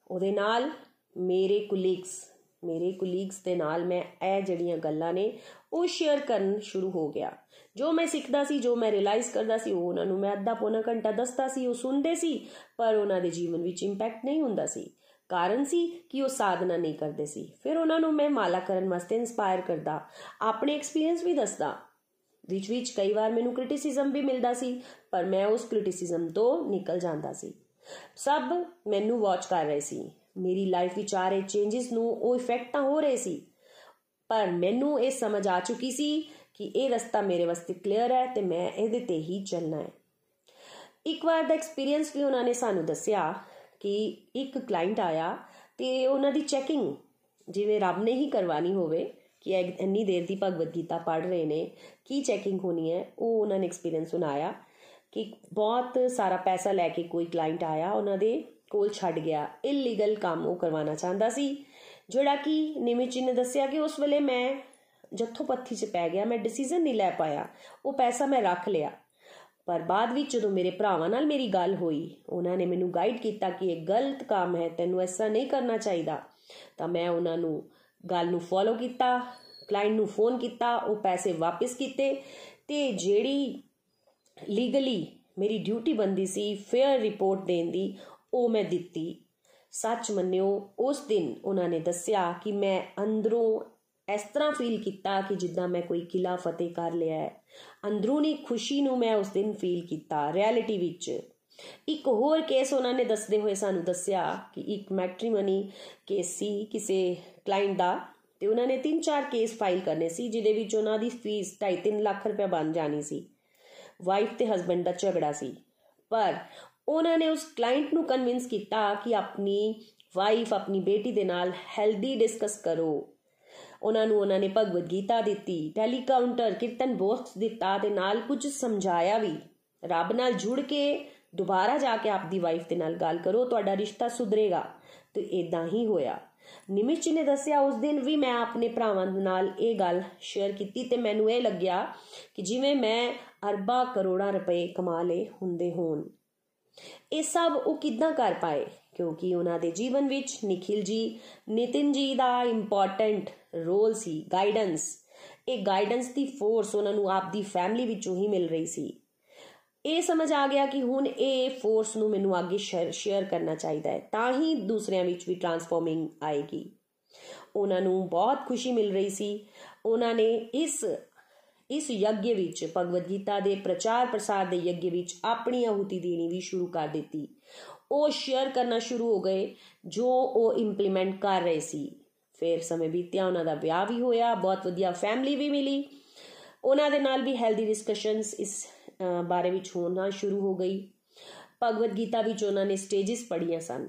Speaker 1: ਉਹਦੇ ਨਾਲ ਮੇਰੇ ਕੁਲੀਗਸ ਮੇਰੇ ਕੁਲੀਗਸ ਦੇ ਨਾਲ ਮੈਂ ਇਹ ਜਿਹੜੀਆਂ ਗੱਲਾਂ ਨੇ, ਉਹ ਸ਼ੇਅਰ ਕਰਨ ਸ਼ੁਰੂ ਹੋ ਗਿਆ। ਜੋ ਮੈਂ ਸਿੱਖਦਾ ਸੀ, ਜੋ ਮੈਂ ਰਿਅਲਾਈਜ਼ ਕਰਦਾ ਸੀ, ਉਹ ਉਹਨਾਂ ਨੂੰ ਮੈਂ ਅੱਧਾ ਪੌਣਾ ਘੰਟਾ ਦੱਸਦਾ ਸੀ, ਉਹ ਸੁਣਦੇ ਸੀ, ਪਰ ਉਹਨਾਂ ਦੇ ਜੀਵਨ ਵਿੱਚ ਇੰਪੈਕਟ ਨਹੀਂ ਹੁੰਦਾ ਸੀ। ਕਾਰਨ ਸੀ ਕਿ ਉਹ ਸਾਧਨਾ ਨਹੀਂ ਕਰਦੇ ਸੀ। ਫਿਰ ਉਹਨਾਂ ਨੂੰ ਮੈਂ ਮਾਲਾ ਕਰਨ ਵਾਸਤੇ ਇਨਸਪਾਇਰ ਕਰਦਾ, ਆਪਣੇ ਐਕਸਪੀਰੀਅੰਸ ਵੀ ਦੱਸਦਾ ਵਿੱਚ ਵਿੱਚ ਕਈ ਵਾਰ ਮੈਨੂੰ ਕ੍ਰਿਟਿਸਿਜ਼ਮ ਵੀ ਮਿਲਦਾ ਸੀ ਪਰ ਮੈਂ ਉਸ ਕ੍ਰਿਟਿਸਿਜ਼ਮ ਤੋਂ ਨਿਕਲ ਜਾਂਦਾ ਸੀ। ਸਭ ਮੈਨੂੰ ਵਾਚ ਕਰ ਰਹੇ ਸੀ। ਮੇਰੀ ਲਾਈਫ ਵਿੱਚ ਆ ਰਹੇ ਚੇਂਜਸ ਨੂੰ ਉਹ ਇਫੈਕਟ ਤਾਂ ਹੋ ਰਹੇ ਸੀ। ਪਰ ਮੈਨੂੰ ਇਹ ਸਮਝ ਆ ਚੁੱਕੀ ਸੀ ਕਿ ਇਹ ਰਸਤਾ ਮੇਰੇ ਵਾਸਤੇ ਕਲੀਅਰ ਹੈ ਤੇ ਮੈਂ ਇਹਦੇ ਤੇ ਹੀ ਚੱਲਣਾ ਹੈ। ਇੱਕ ਵਾਰ ਦਾ ਐਕਸਪੀਰੀਅੰਸ ਵੀ ਉਹਨਾਂ ਨੇ ਸਾਨੂੰ ਦੱਸਿਆ ਕਿ ਇੱਕ ਕਲਾਇੰਟ ਆਇਆ ਤੇ ਉਹਨਾਂ ਦੀ ਚੈਕਿੰਗ ਜਿਵੇਂ ਰੱਬ ਨੇ ਹੀ ਕਰਵਾਣੀ ਹੋਵੇ ਕਿ ਇੰਨੀ ਦੇਰ ਦੀ ਭਗਵਦ ਗੀਤਾ ਪੜ੍ਹ ਰਹੇ ਨੇ, ਕੀ ਚੈਕਿੰਗ ਹੋਣੀ ਹੈ, ਉਹ ਉਹਨਾਂ ਨੇ ਐਕਸਪੀਰੀਅੰਸ ਸੁਣਾਇਆ। ਕਿ ਬਹੁਤ ਸਾਰਾ ਪੈਸਾ ਲੈ ਕੇ ਕੋਈ ਕਲਾਇੰਟ ਆਇਆ, ਉਹਨਾਂ ਦੇ ਕੋਲ ਛੱਡ ਗਿਆ। ਇਲੀਗਲ ਕੰਮ ਉਹ ਕਰਵਾਉਣਾ ਚਾਹੁੰਦਾ ਸੀ। ਜਿਹੜਾ ਕਿ ਨਿਮਿਤ ਨੇ ਦੱਸਿਆ ਕਿ ਉਸ ਵੇਲੇ ਮੈਂ ਜੱਥੋਂ ਪੱਥੀ 'ਚ ਪੈ ਗਿਆ, ਮੈਂ ਡਿਸੀਜਨ ਨਹੀਂ ਲੈ ਪਾਇਆ। ਉਹ ਪੈਸਾ ਮੈਂ ਰੱਖ ਲਿਆ। ਪਰ ਬਾਅਦ ਵਿੱਚ ਜਦੋਂ ਮੇਰੇ ਭਰਾਵਾਂ ਨਾਲ ਮੇਰੀ ਗੱਲ ਹੋਈ, ਉਹਨਾਂ ਨੇ ਮੈਨੂੰ ਗਾਈਡ ਕੀਤਾ ਕਿ ਇਹ ਗਲਤ ਕੰਮ ਹੈ, ਤੈਨੂੰ ਐਸਾ ਨਹੀਂ ਕਰਨਾ ਚਾਹੀਦਾ। ਤਾਂ ਮੈਂ ਉਹਨਾਂ ਨੂੰ ਗੱਲ ਨੂੰ ਫੋਲੋ ਕੀਤਾ ਕਲਾਇੰਟ ਨੂੰ ਫੋਨ ਕੀਤਾ, ਉਹ ਪੈਸੇ ਵਾਪਸ ਕੀਤੇ। ਤੇ ਜਿਹੜੀ ਲੀਗਲੀ ਮੇਰੀ ਡਿਊਟੀ ਬੰਦੀ ਸੀ ਫੇਅਰ ਰਿਪੋਰਟ ਦੇਣ ਦੀ, ਉਹ ਮੈਂ ਦਿੱਤੀ। ਸੱਚ ਮੰਨਿਓ, ਉਸ ਦਿਨ ਉਹਨਾਂ ਨੇ ਦੱਸਿਆ ਕਿ ਮੈਂ ਅੰਦਰੋਂ ਇਸ ਤਰ੍ਹਾਂ ਫੀਲ ਕੀਤਾ ਕਿ ਜਿੱਦਾਂ ਮੈਂ ਕੋਈ ਕਿਲਾ ਫਤਿਹ ਕਰ ਲਿਆ ਹੈ। ਅੰਦਰੂਨੀ ਖੁਸ਼ੀ ਨੂੰ ਮੈਂ ਉਸ ਦਿਨ ਫੀਲ ਕੀਤਾ ਰਿਐਲਿਟੀ ਵਿੱਚ। ਇੱਕ ਹੋਰ ਕੇਸ ਉਹਨਾਂ ਨੇ ਦੱਸਦੇ ਹੋਏ ਸਾਨੂੰ ਦੱਸਿਆ ਕਿ ਇੱਕ ਮੈਟ੍ਰੀਮਨੀ ਕੇਸ ਸੀ ਕਿਸੇ ਕਲਾਇੰਟ ਦਾ ਤੇ ਉਹਨਾਂ ਨੇ 3-4 ਕੇਸ ਫਾਈਲ ਕਰਨੇ ਸੀ, ਜਿਹਦੇ ਵਿੱਚ ਉਹਨਾਂ ਦੀ ਫੀਸ 2.5 ਲੱਖ ਰੁਪਏ ਬਣ ਜਾਣੀ ਸੀ। ਵਾਈਫ ਤੇ ਹਸਬੰਡ ਦਾ ਝਗੜਾ ਸੀ। ਪਰ ਉਹਨਾਂ ਨੇ ਉਸ ਕਲਾਇੰਟ ਨੂੰ ਕਨਵਿੰਸ ਕੀਤਾ ਕਿ ਆਪਣੀ ਵਾਈਫ ਆਪਣੀ ਬੇਟੀ ਦੇ ਨਾਲ ਹੈਲਦੀ ਡਿਸਕਸ ਕਰੋ। ਉਹਨਾਂ ਨੂੰ ਉਹਨਾਂ ਨੇ ਭਗਵਦ ਗੀਤਾ ਦਿੱਤੀ ਟੈਲੀਕਾਊਂਟਰ ਕੀਰਤਨ ਬੋਕਸ ਦਿੱਤਾ ਤੇ ਨਾਲ ਕੁਝ ਸਮਝਾਇਆ ਵੀ। ਰੱਬ ਨਾਲ ਜੁੜ ਕੇ ਦੁਬਾਰਾ ਜਾ ਕੇ ਆਪਦੀ ਵਾਈਫ ਦੇ ਨਾਲ ਗੱਲ ਕਰੋ, ਤੁਹਾਡਾ ਰਿਸ਼ਤਾ ਸੁਧਰੇਗਾ। ਤੇ ਇਦਾਂ ਹੀ ਹੋਇਆ। ਨਿਮਿਤ ਨੇ ਦੱਸਿਆ, ਉਸ ਦਿਨ ਵੀ ਮੈਂ ਆਪਣੇ ਭਰਾਵਾਂ ਨਾਲ ਇਹ ਗੱਲ ਸ਼ੇਅਰ ਕੀਤੀ ਤੇ ਮੈਨੂੰ ਇਹ ਲੱਗਿਆ ਕਿ ਜਿਵੇਂ ਮੈਂ ਅਰਬਾਂ ਕਰੋੜਾਂ ਰੁਪਏ ਕਮਾ ਲਏ ਹੁੰਦੇ ਹੋਣ। ਇਹ ਸਭ ਉਹ ਕਿੱਦਾਂ ਕਰ ਪਾਏ? ਕਿਉਂਕਿ ਉਹਨਾਂ ਦੇ ਜੀਵਨ ਵਿੱਚ ਨikhil ji ਨਿਤਿਨ ji ਦਾ ਇੰਪੋਰਟੈਂਟ ਰੋਲ ਸੀ ਗਾਈਡੈਂਸ ਇਹ ਗਾਈਡੈਂਸ ਦੀ ਫੋਰਸ ਉਹਨਾਂ ਨੂੰ ਆਪਦੀ ਫੈਮਿਲੀ ਵਿੱਚੋਂ ਹੀ ਮਿਲ ਰਹੀ ਸੀ। ਇਹ ਸਮਝ ਆ ਗਿਆ ਕਿ ਹੁਣ ਇਹ ਫੋਰਸ ਨੂੰ ਮੈਨੂੰ ਅੱਗੇ ਸ਼ੇਅਰ ਕਰਨਾ ਚਾਹੀਦਾ ਹੈ, ਤਾਂ ਹੀ ਦੂਸਰਿਆਂ ਵਿੱਚ ਵੀ ਟਰਾਂਸਫਾਰਮਿੰਗ ਆਏਗੀ। ਉਹਨਾਂ ਨੂੰ ਬਹੁਤ ਖੁਸ਼ੀ ਮਿਲ ਰਹੀ ਸੀ। ਉਹਨਾਂ ਨੇ ਇਸ ਇਸ ਯੱਗ ਵਿੱਚ ਭਗਵਦ ਗੀਤਾ ਦੇ ਪ੍ਰਚਾਰ ਪ੍ਰਸਾਰ ਦੇ ਯੱਗ ਵਿੱਚ ਆਪਣੀ ਆਹੂਤੀ ਦੇਣੀ ਵੀ ਸ਼ੁਰੂ ਕਰ ਦਿੱਤੀ। ਉਹ ਸ਼ੇਅਰ ਕਰਨਾ ਸ਼ੁਰੂ ਹੋ ਗਏ, ਜੋ ਉਹ ਇੰਪਲੀਮੈਂਟ ਕਰ ਰਹੇ ਸੀ। ਫਿਰ ਸਮੇਂ ਬੀਤਿਆ, ਉਹਨਾਂ ਦਾ ਵਿਆਹ ਵੀ ਹੋਇਆ, ਬਹੁਤ ਵਧੀਆ ਫੈਮਿਲੀ ਵੀ ਮਿਲੀ। ਉਹਨਾਂ ਦੇ ਨਾਲ ਵੀ ਹੈਲਦੀ ਡਿਸਕਸ਼ਨਸ ਇਸ ਬਾਰੇ ਵਿੱਚ ਹੋਣਾ ਸ਼ੁਰੂ ਹੋ ਗਈ। ਭਗਵਦ ਗੀਤਾ ਵਿੱਚ ਉਹਨਾਂ ਨੇ ਸਟੇजेस ਪੜੀਆਂ ਸਨ।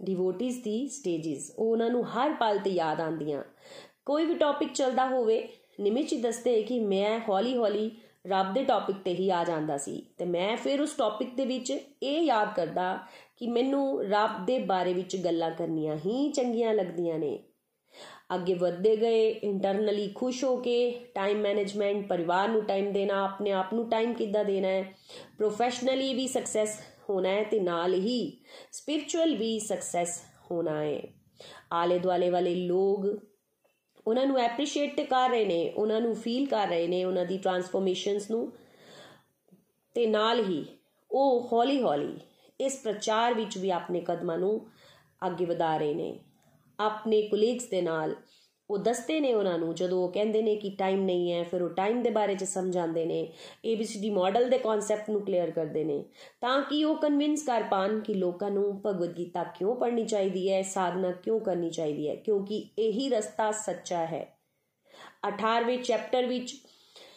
Speaker 1: ਡਿਵੋਟਿਸ ਦੀ ਸਟੇजेस ਉਹ ਉਹਨਾਂ ਨੂੰ ਹਰ ਪਲ ਤੇ ਯਾਦ ਆਉਂਦੀਆਂ। ਕੋਈ ਵੀ ਟੌਪਿਕ ਚੱਲਦਾ ਹੋਵੇ ਨਿਮਿਤ ਦੱਸਦੇ ਕਿ ਮੈਂ ਹੌਲੀ ਹੌਲੀ ਰੱਬ ਦੇ ਟੌਪਿਕ ਤੇ ਹੀ ਆ ਜਾਂਦਾ ਸੀ ਤੇ ਮੈਂ ਫਿਰ ਉਸ ਟੌਪਿਕ ਦੇ ਵਿੱਚ ਇਹ ਯਾਦ ਕਰਦਾ ਕਿ ਮੈਨੂੰ ਰੱਬ ਦੇ ਬਾਰੇ ਵਿੱਚ ਗੱਲਾਂ ਕਰਨੀਆਂ ਹੀ ਚੰਗੀਆਂ ਲੱਗਦੀਆਂ ਨੇ। ਅੱਗੇ ਵਧਦੇ ਗਏ ਇੰਟਰਨਲੀ ਖੁਸ਼ ਹੋ ਕੇ ਟਾਈਮ ਮੈਨੇਜਮੈਂਟ ਪਰਿਵਾਰ ਨੂੰ ਟਾਈਮ ਦੇਣਾ, ਆਪਣੇ ਆਪ ਨੂੰ ਟਾਈਮ ਕਿੱਦਾਂ ਦੇਣਾ ਹੈ ਪ੍ਰੋਫੈਸ਼ਨਲੀ ਵੀ ਸਕਸੈਸ ਹੋਣਾ ਹੈ ਤੇ ਨਾਲ ਹੀ ਸਪਿਰਚੁਅਲ ਵੀ ਸਕਸੈਸ ਹੋਣਾ ਹੈ। ਆਲੇ ਦੁਆਲੇ ਵਾਲੇ ਲੋਕ ਉਹਨਾਂ ਨੂੰ ਐਪਰੀਸ਼ੀਏਟ ਕਰ ਰਹੇ ਨੇ, ਉਹਨਾਂ ਨੂੰ ਫੀਲ ਕਰ ਰਹੇ ਨੇ, ਉਹਨਾਂ ਦੀ ਟਰਾਂਸਫਰਮੇਸ਼ਨਸ ਨੂੰ। ਤੇ ਨਾਲ ਹੀ ਉਹ ਹੌਲੀ ਹੌਲੀ ਇਸ ਪ੍ਰਚਾਰ ਵਿੱਚ ਵੀ ਆਪਣੇ ਕਦਮਾਂ ਨੂੰ ਅੱਗੇ ਵਧਾ ਰਹੇ ਨੇ। ਆਪਣੇ ਕੁਲੀਗਸ ਦੇ ਨਾਲ ਉਹ ਦੱਸਦੇ ਨੇ ਉਹਨਾਂ ਨੂੰ, ਜਦੋਂ ਉਹ ਕਹਿੰਦੇ ਨੇ ਕਿ ਟਾਈਮ ਨਹੀਂ ਹੈ, ਫਿਰ ਉਹ ਟਾਈਮ ਦੇ ਬਾਰੇ ਚ ਸਮਝਾਉਂਦੇ ਨੇ ABCD ਮਾਡਲ ਦੇ ਕਨਸੈਪਟ ਨੂੰ ਕਲੀਅਰ ਕਰਦੇ ਨੇ। ਤਾਂ ਕਿ ਉਹ ਕਨਵਿੰਸ ਕਰ ਪਾਣ ਕਿ ਲੋਕਾਂ ਨੂੰ ਭਗਵਦ ਗੀਤਾ ਕਿਉਂ ਪੜ੍ਹਨੀ ਚਾਹੀਦੀ ਹੈ, ਸਾਧਨਾ ਕਿਉਂ ਕਰਨੀ ਚਾਹੀਦੀ ਹੈ, ਕਿਉਂਕਿ ਇਹੀ ਰਸਤਾ ਸੱਚਾ ਹੈ। 18ਵੇਂ ਚੈਪਟਰ ਵਿੱਚ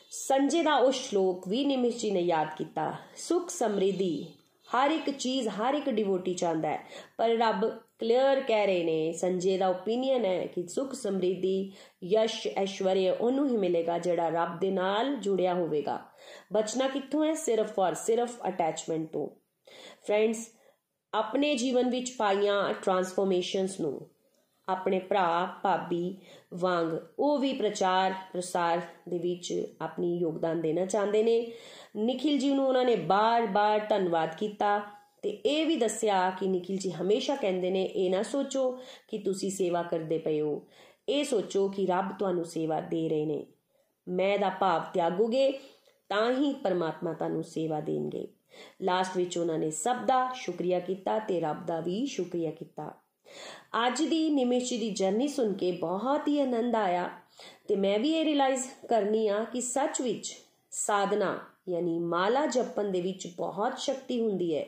Speaker 1: ਸੰਜੇ ਦਾ ਉਹ ਸ਼ਲੋਕ ਵੀ ਨਿਮਿਸ਼ ਜੀ ਨੇ ਯਾਦ ਕੀਤਾ। ਸੁਖ ਸਮਰਿੱਧੀ, ਹਰ ਇੱਕ ਚੀਜ਼ ਹਰ ਇੱਕ ਡਿਵੋਟੀ ਚਾਹੁੰਦਾ ਹੈ, ਪਰ ਰੱਬ ਕਲੀਅਰ ਕਹਿ ਰਹੇ ਨੇ, ਸੰਜੇ ਦਾ ਓਪੀਨੀਅਨ ਹੈ ਕਿ ਸੁਖ ਸਮਰਿੱਧੀ, ਯਸ਼, ਐਸ਼ਵਰਯ ਉਹਨੂੰ ਹੀ ਮਿਲੇਗਾ ਜਿਹੜਾ ਰੱਬ ਦੇ ਨਾਲ ਜੁੜਿਆ ਹੋਵੇਗਾ। ਬਚਣਾ ਕਿੱਥੋਂ ਹੈ? ਸਿਰਫ ਔਰ ਸਿਰਫ ਅਟੈਚਮੈਂਟ ਤੋਂ। ਫਰੈਂਡਸ ਆਪਣੇ ਜੀਵਨ ਵਿੱਚ ਪਾਈਆਂ ਟਰਾਂਸਫਰਮੇਸ਼ਨਸ ਨੂੰ, ਆਪਣੇ ਭਰਾ, ਭਾਬੀ, ਵਾਂਗ ਉਹ ਵੀ ਪ੍ਰਚਾਰ, ਪ੍ਰਸਾਰ ਦੇ ਵਿੱਚ ਆਪਣੀ ਯੋਗਦਾਨ ਦੇਣਾ ਚਾਹੁੰਦੇ ਨੇ। ਨikhil ji ਨੂੰ ਉਹਨਾਂ ਨੇ ਬਾਰ-ਬਾਰ ਧੰਨਵਾਦ ਕੀਤਾ। ਤੇ ਇਹ ਵੀ ਦੱਸਿਆ ਕਿ ਨikhil ji ਹਮੇਸ਼ਾ ਕਹਿੰਦੇ ਨੇ, ਇਹ ਨਾ ਸੋਚੋ ਕਿ ਤੁਸੀਂ ਸੇਵਾ ਕਰਦੇ ਪਏ ਹੋ। ਇਹ ਸੋਚੋ ਕਿ ਰੱਬ ਤੁਹਾਨੂੰ ਸੇਵਾ ਦੇ ਰਹੇ ਨੇ। ਮੈਂ ਦਾ ਭਾਵ ਤਿਆਗੋਗੇ, ਤਾਂ ਹੀ ਪਰਮਾਤਮਾ ਤੁਹਾਨੂੰ ਸੇਵਾ ਦੇਣਗੇ। ਲਾਸਟ ਵਿੱਚ ਉਹਨਾਂ ਨੇ ਸਭ ਦਾ ਸ਼ੁਕਰੀਆ ਕੀਤਾ ਤੇ ਰੱਬ ਦਾ ਵੀ ਸ਼ੁਕਰੀਆ ਕੀਤਾ। ਅੱਜ ਦੀ ਨਿਮਿਸ਼ ਦੀ ਜਰਨੀ ਸੁਣ ਕੇ ਬਹੁਤ ਹੀ ਆਨੰਦ ਆਇਆ ਤੇ ਮੈਂ ਵੀ ਇਹ ਰਿਅਲਾਈਜ਼ ਕਰਨੀ ਆ ਕਿ ਸੱਚ ਵਿੱਚ ਸਾਧਨਾ ਯਾਨੀ ਮਾਲਾ ਜਪਨ ਦੇ ਵਿੱਚ ਬਹੁਤ ਸ਼ਕਤੀ ਹੁੰਦੀ ਹੈ।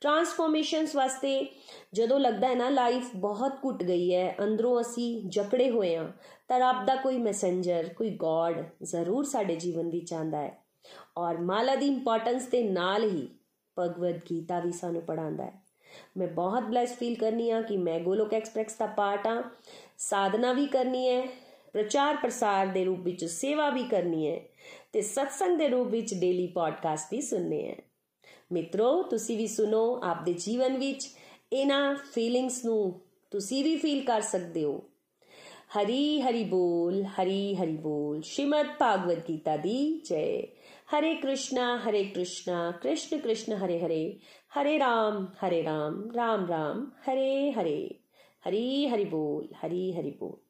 Speaker 1: ਟਰਾਂਸਫਰਮੇਸ਼ਨਸ ਵਾਸਤੇ ਜਦੋਂ ਲੱਗਦਾ ਹੈ ਨਾ ਲਾਈਫ ਬਹੁਤ ਘੁੱਟ ਗਈ ਹੈ, ਅੰਦਰੋਂ ਅਸੀਂ ਜਕੜੇ ਹੋਏ ਆ ਤਾਂ ਰੱਬ ਦਾ ਕੋਈ ਮੈਸੇਂਜਰ ਕੋਈ ਗੋਡ ਜ਼ਰੂਰ ਸਾਡੇ ਜੀਵਨ ਵਿੱਚ ਆਂਦਾ ਹੈ। ਔਰ ਮਾਲਾ ਦੀ ਇੰਪੋਰਟੈਂਸ ਦੇ ਨਾਲ ਹੀ ਭਗਵਦ ਗੀਤਾ ਵੀ ਸਾਨੂੰ ਪੜਾਉਂਦਾ ਹੈ। ਮੈਂ ਬਹੁਤ ਬlesed ਫੀਲ ਕਰਨੀ ਆ ਕਿ ਮੈਂ ਗੋਲੋਕ ਐਕਸਪ੍ਰੈਸ ਦਾ ਪਾਰਟ ਆ ਸਾਧਨਾ ਵੀ ਕਰਨੀ ਹੈ, ਪ੍ਰਚਾਰ ਪ੍ਰਸਾਰ ਦੇ ਰੂਪ ਵਿੱਚ ਸੇਵਾ ਵੀ ਕਰਨੀ ਹੈ, ਤੇ ਸਤਸੰਗ ਦੇ ਰੂਪ ਵਿੱਚ ਡੇਲੀ ਪੋਡਕਾਸਟ ਵੀ ਸੁਣਨੇ ਹੈ। ਮਿੱਤਰੋ, ਤੁਸੀਂ ਵੀ ਸੁਣੋ ਆਪਦੇ ਜੀਵਨ ਵਿੱਚ, ਇਹਨਾਂ ਫੀਲਿੰਗਸ ਨੂੰ ਤੁਸੀਂ ਵੀ ਫੀਲ ਕਰ ਸਕਦੇ ਹੋ। ਹਰੀ ਹਰੀ ਬੋਲ, ਹਰੀ ਹਰੀ ਬੋਲ, ਸ਼੍ਰੀਮਦ ਭਾਗਵਤ ਗੀਤਾ ਦੀ ਜੈ। ਹਰੇ ਕ੍ਰਿਸ਼ਨਾ ਹਰੇ ਕ੍ਰਿਸ਼ਨਾ, ਕ੍ਰਿਸ਼ਨ ਕ੍ਰਿਸ਼ਨ ਹਰੇ ਹਰੇ ਹਰੇ ਰਾਮ ਹਰੇ ਰਾਮ ਰਾਮ ਰਾਮ, ਹਰੇ ਹਰੇ। ਹਰੀ ਹਰੀ ਬੋਲ, ਹਰੀ ਹਰੀ ਬੋਲ।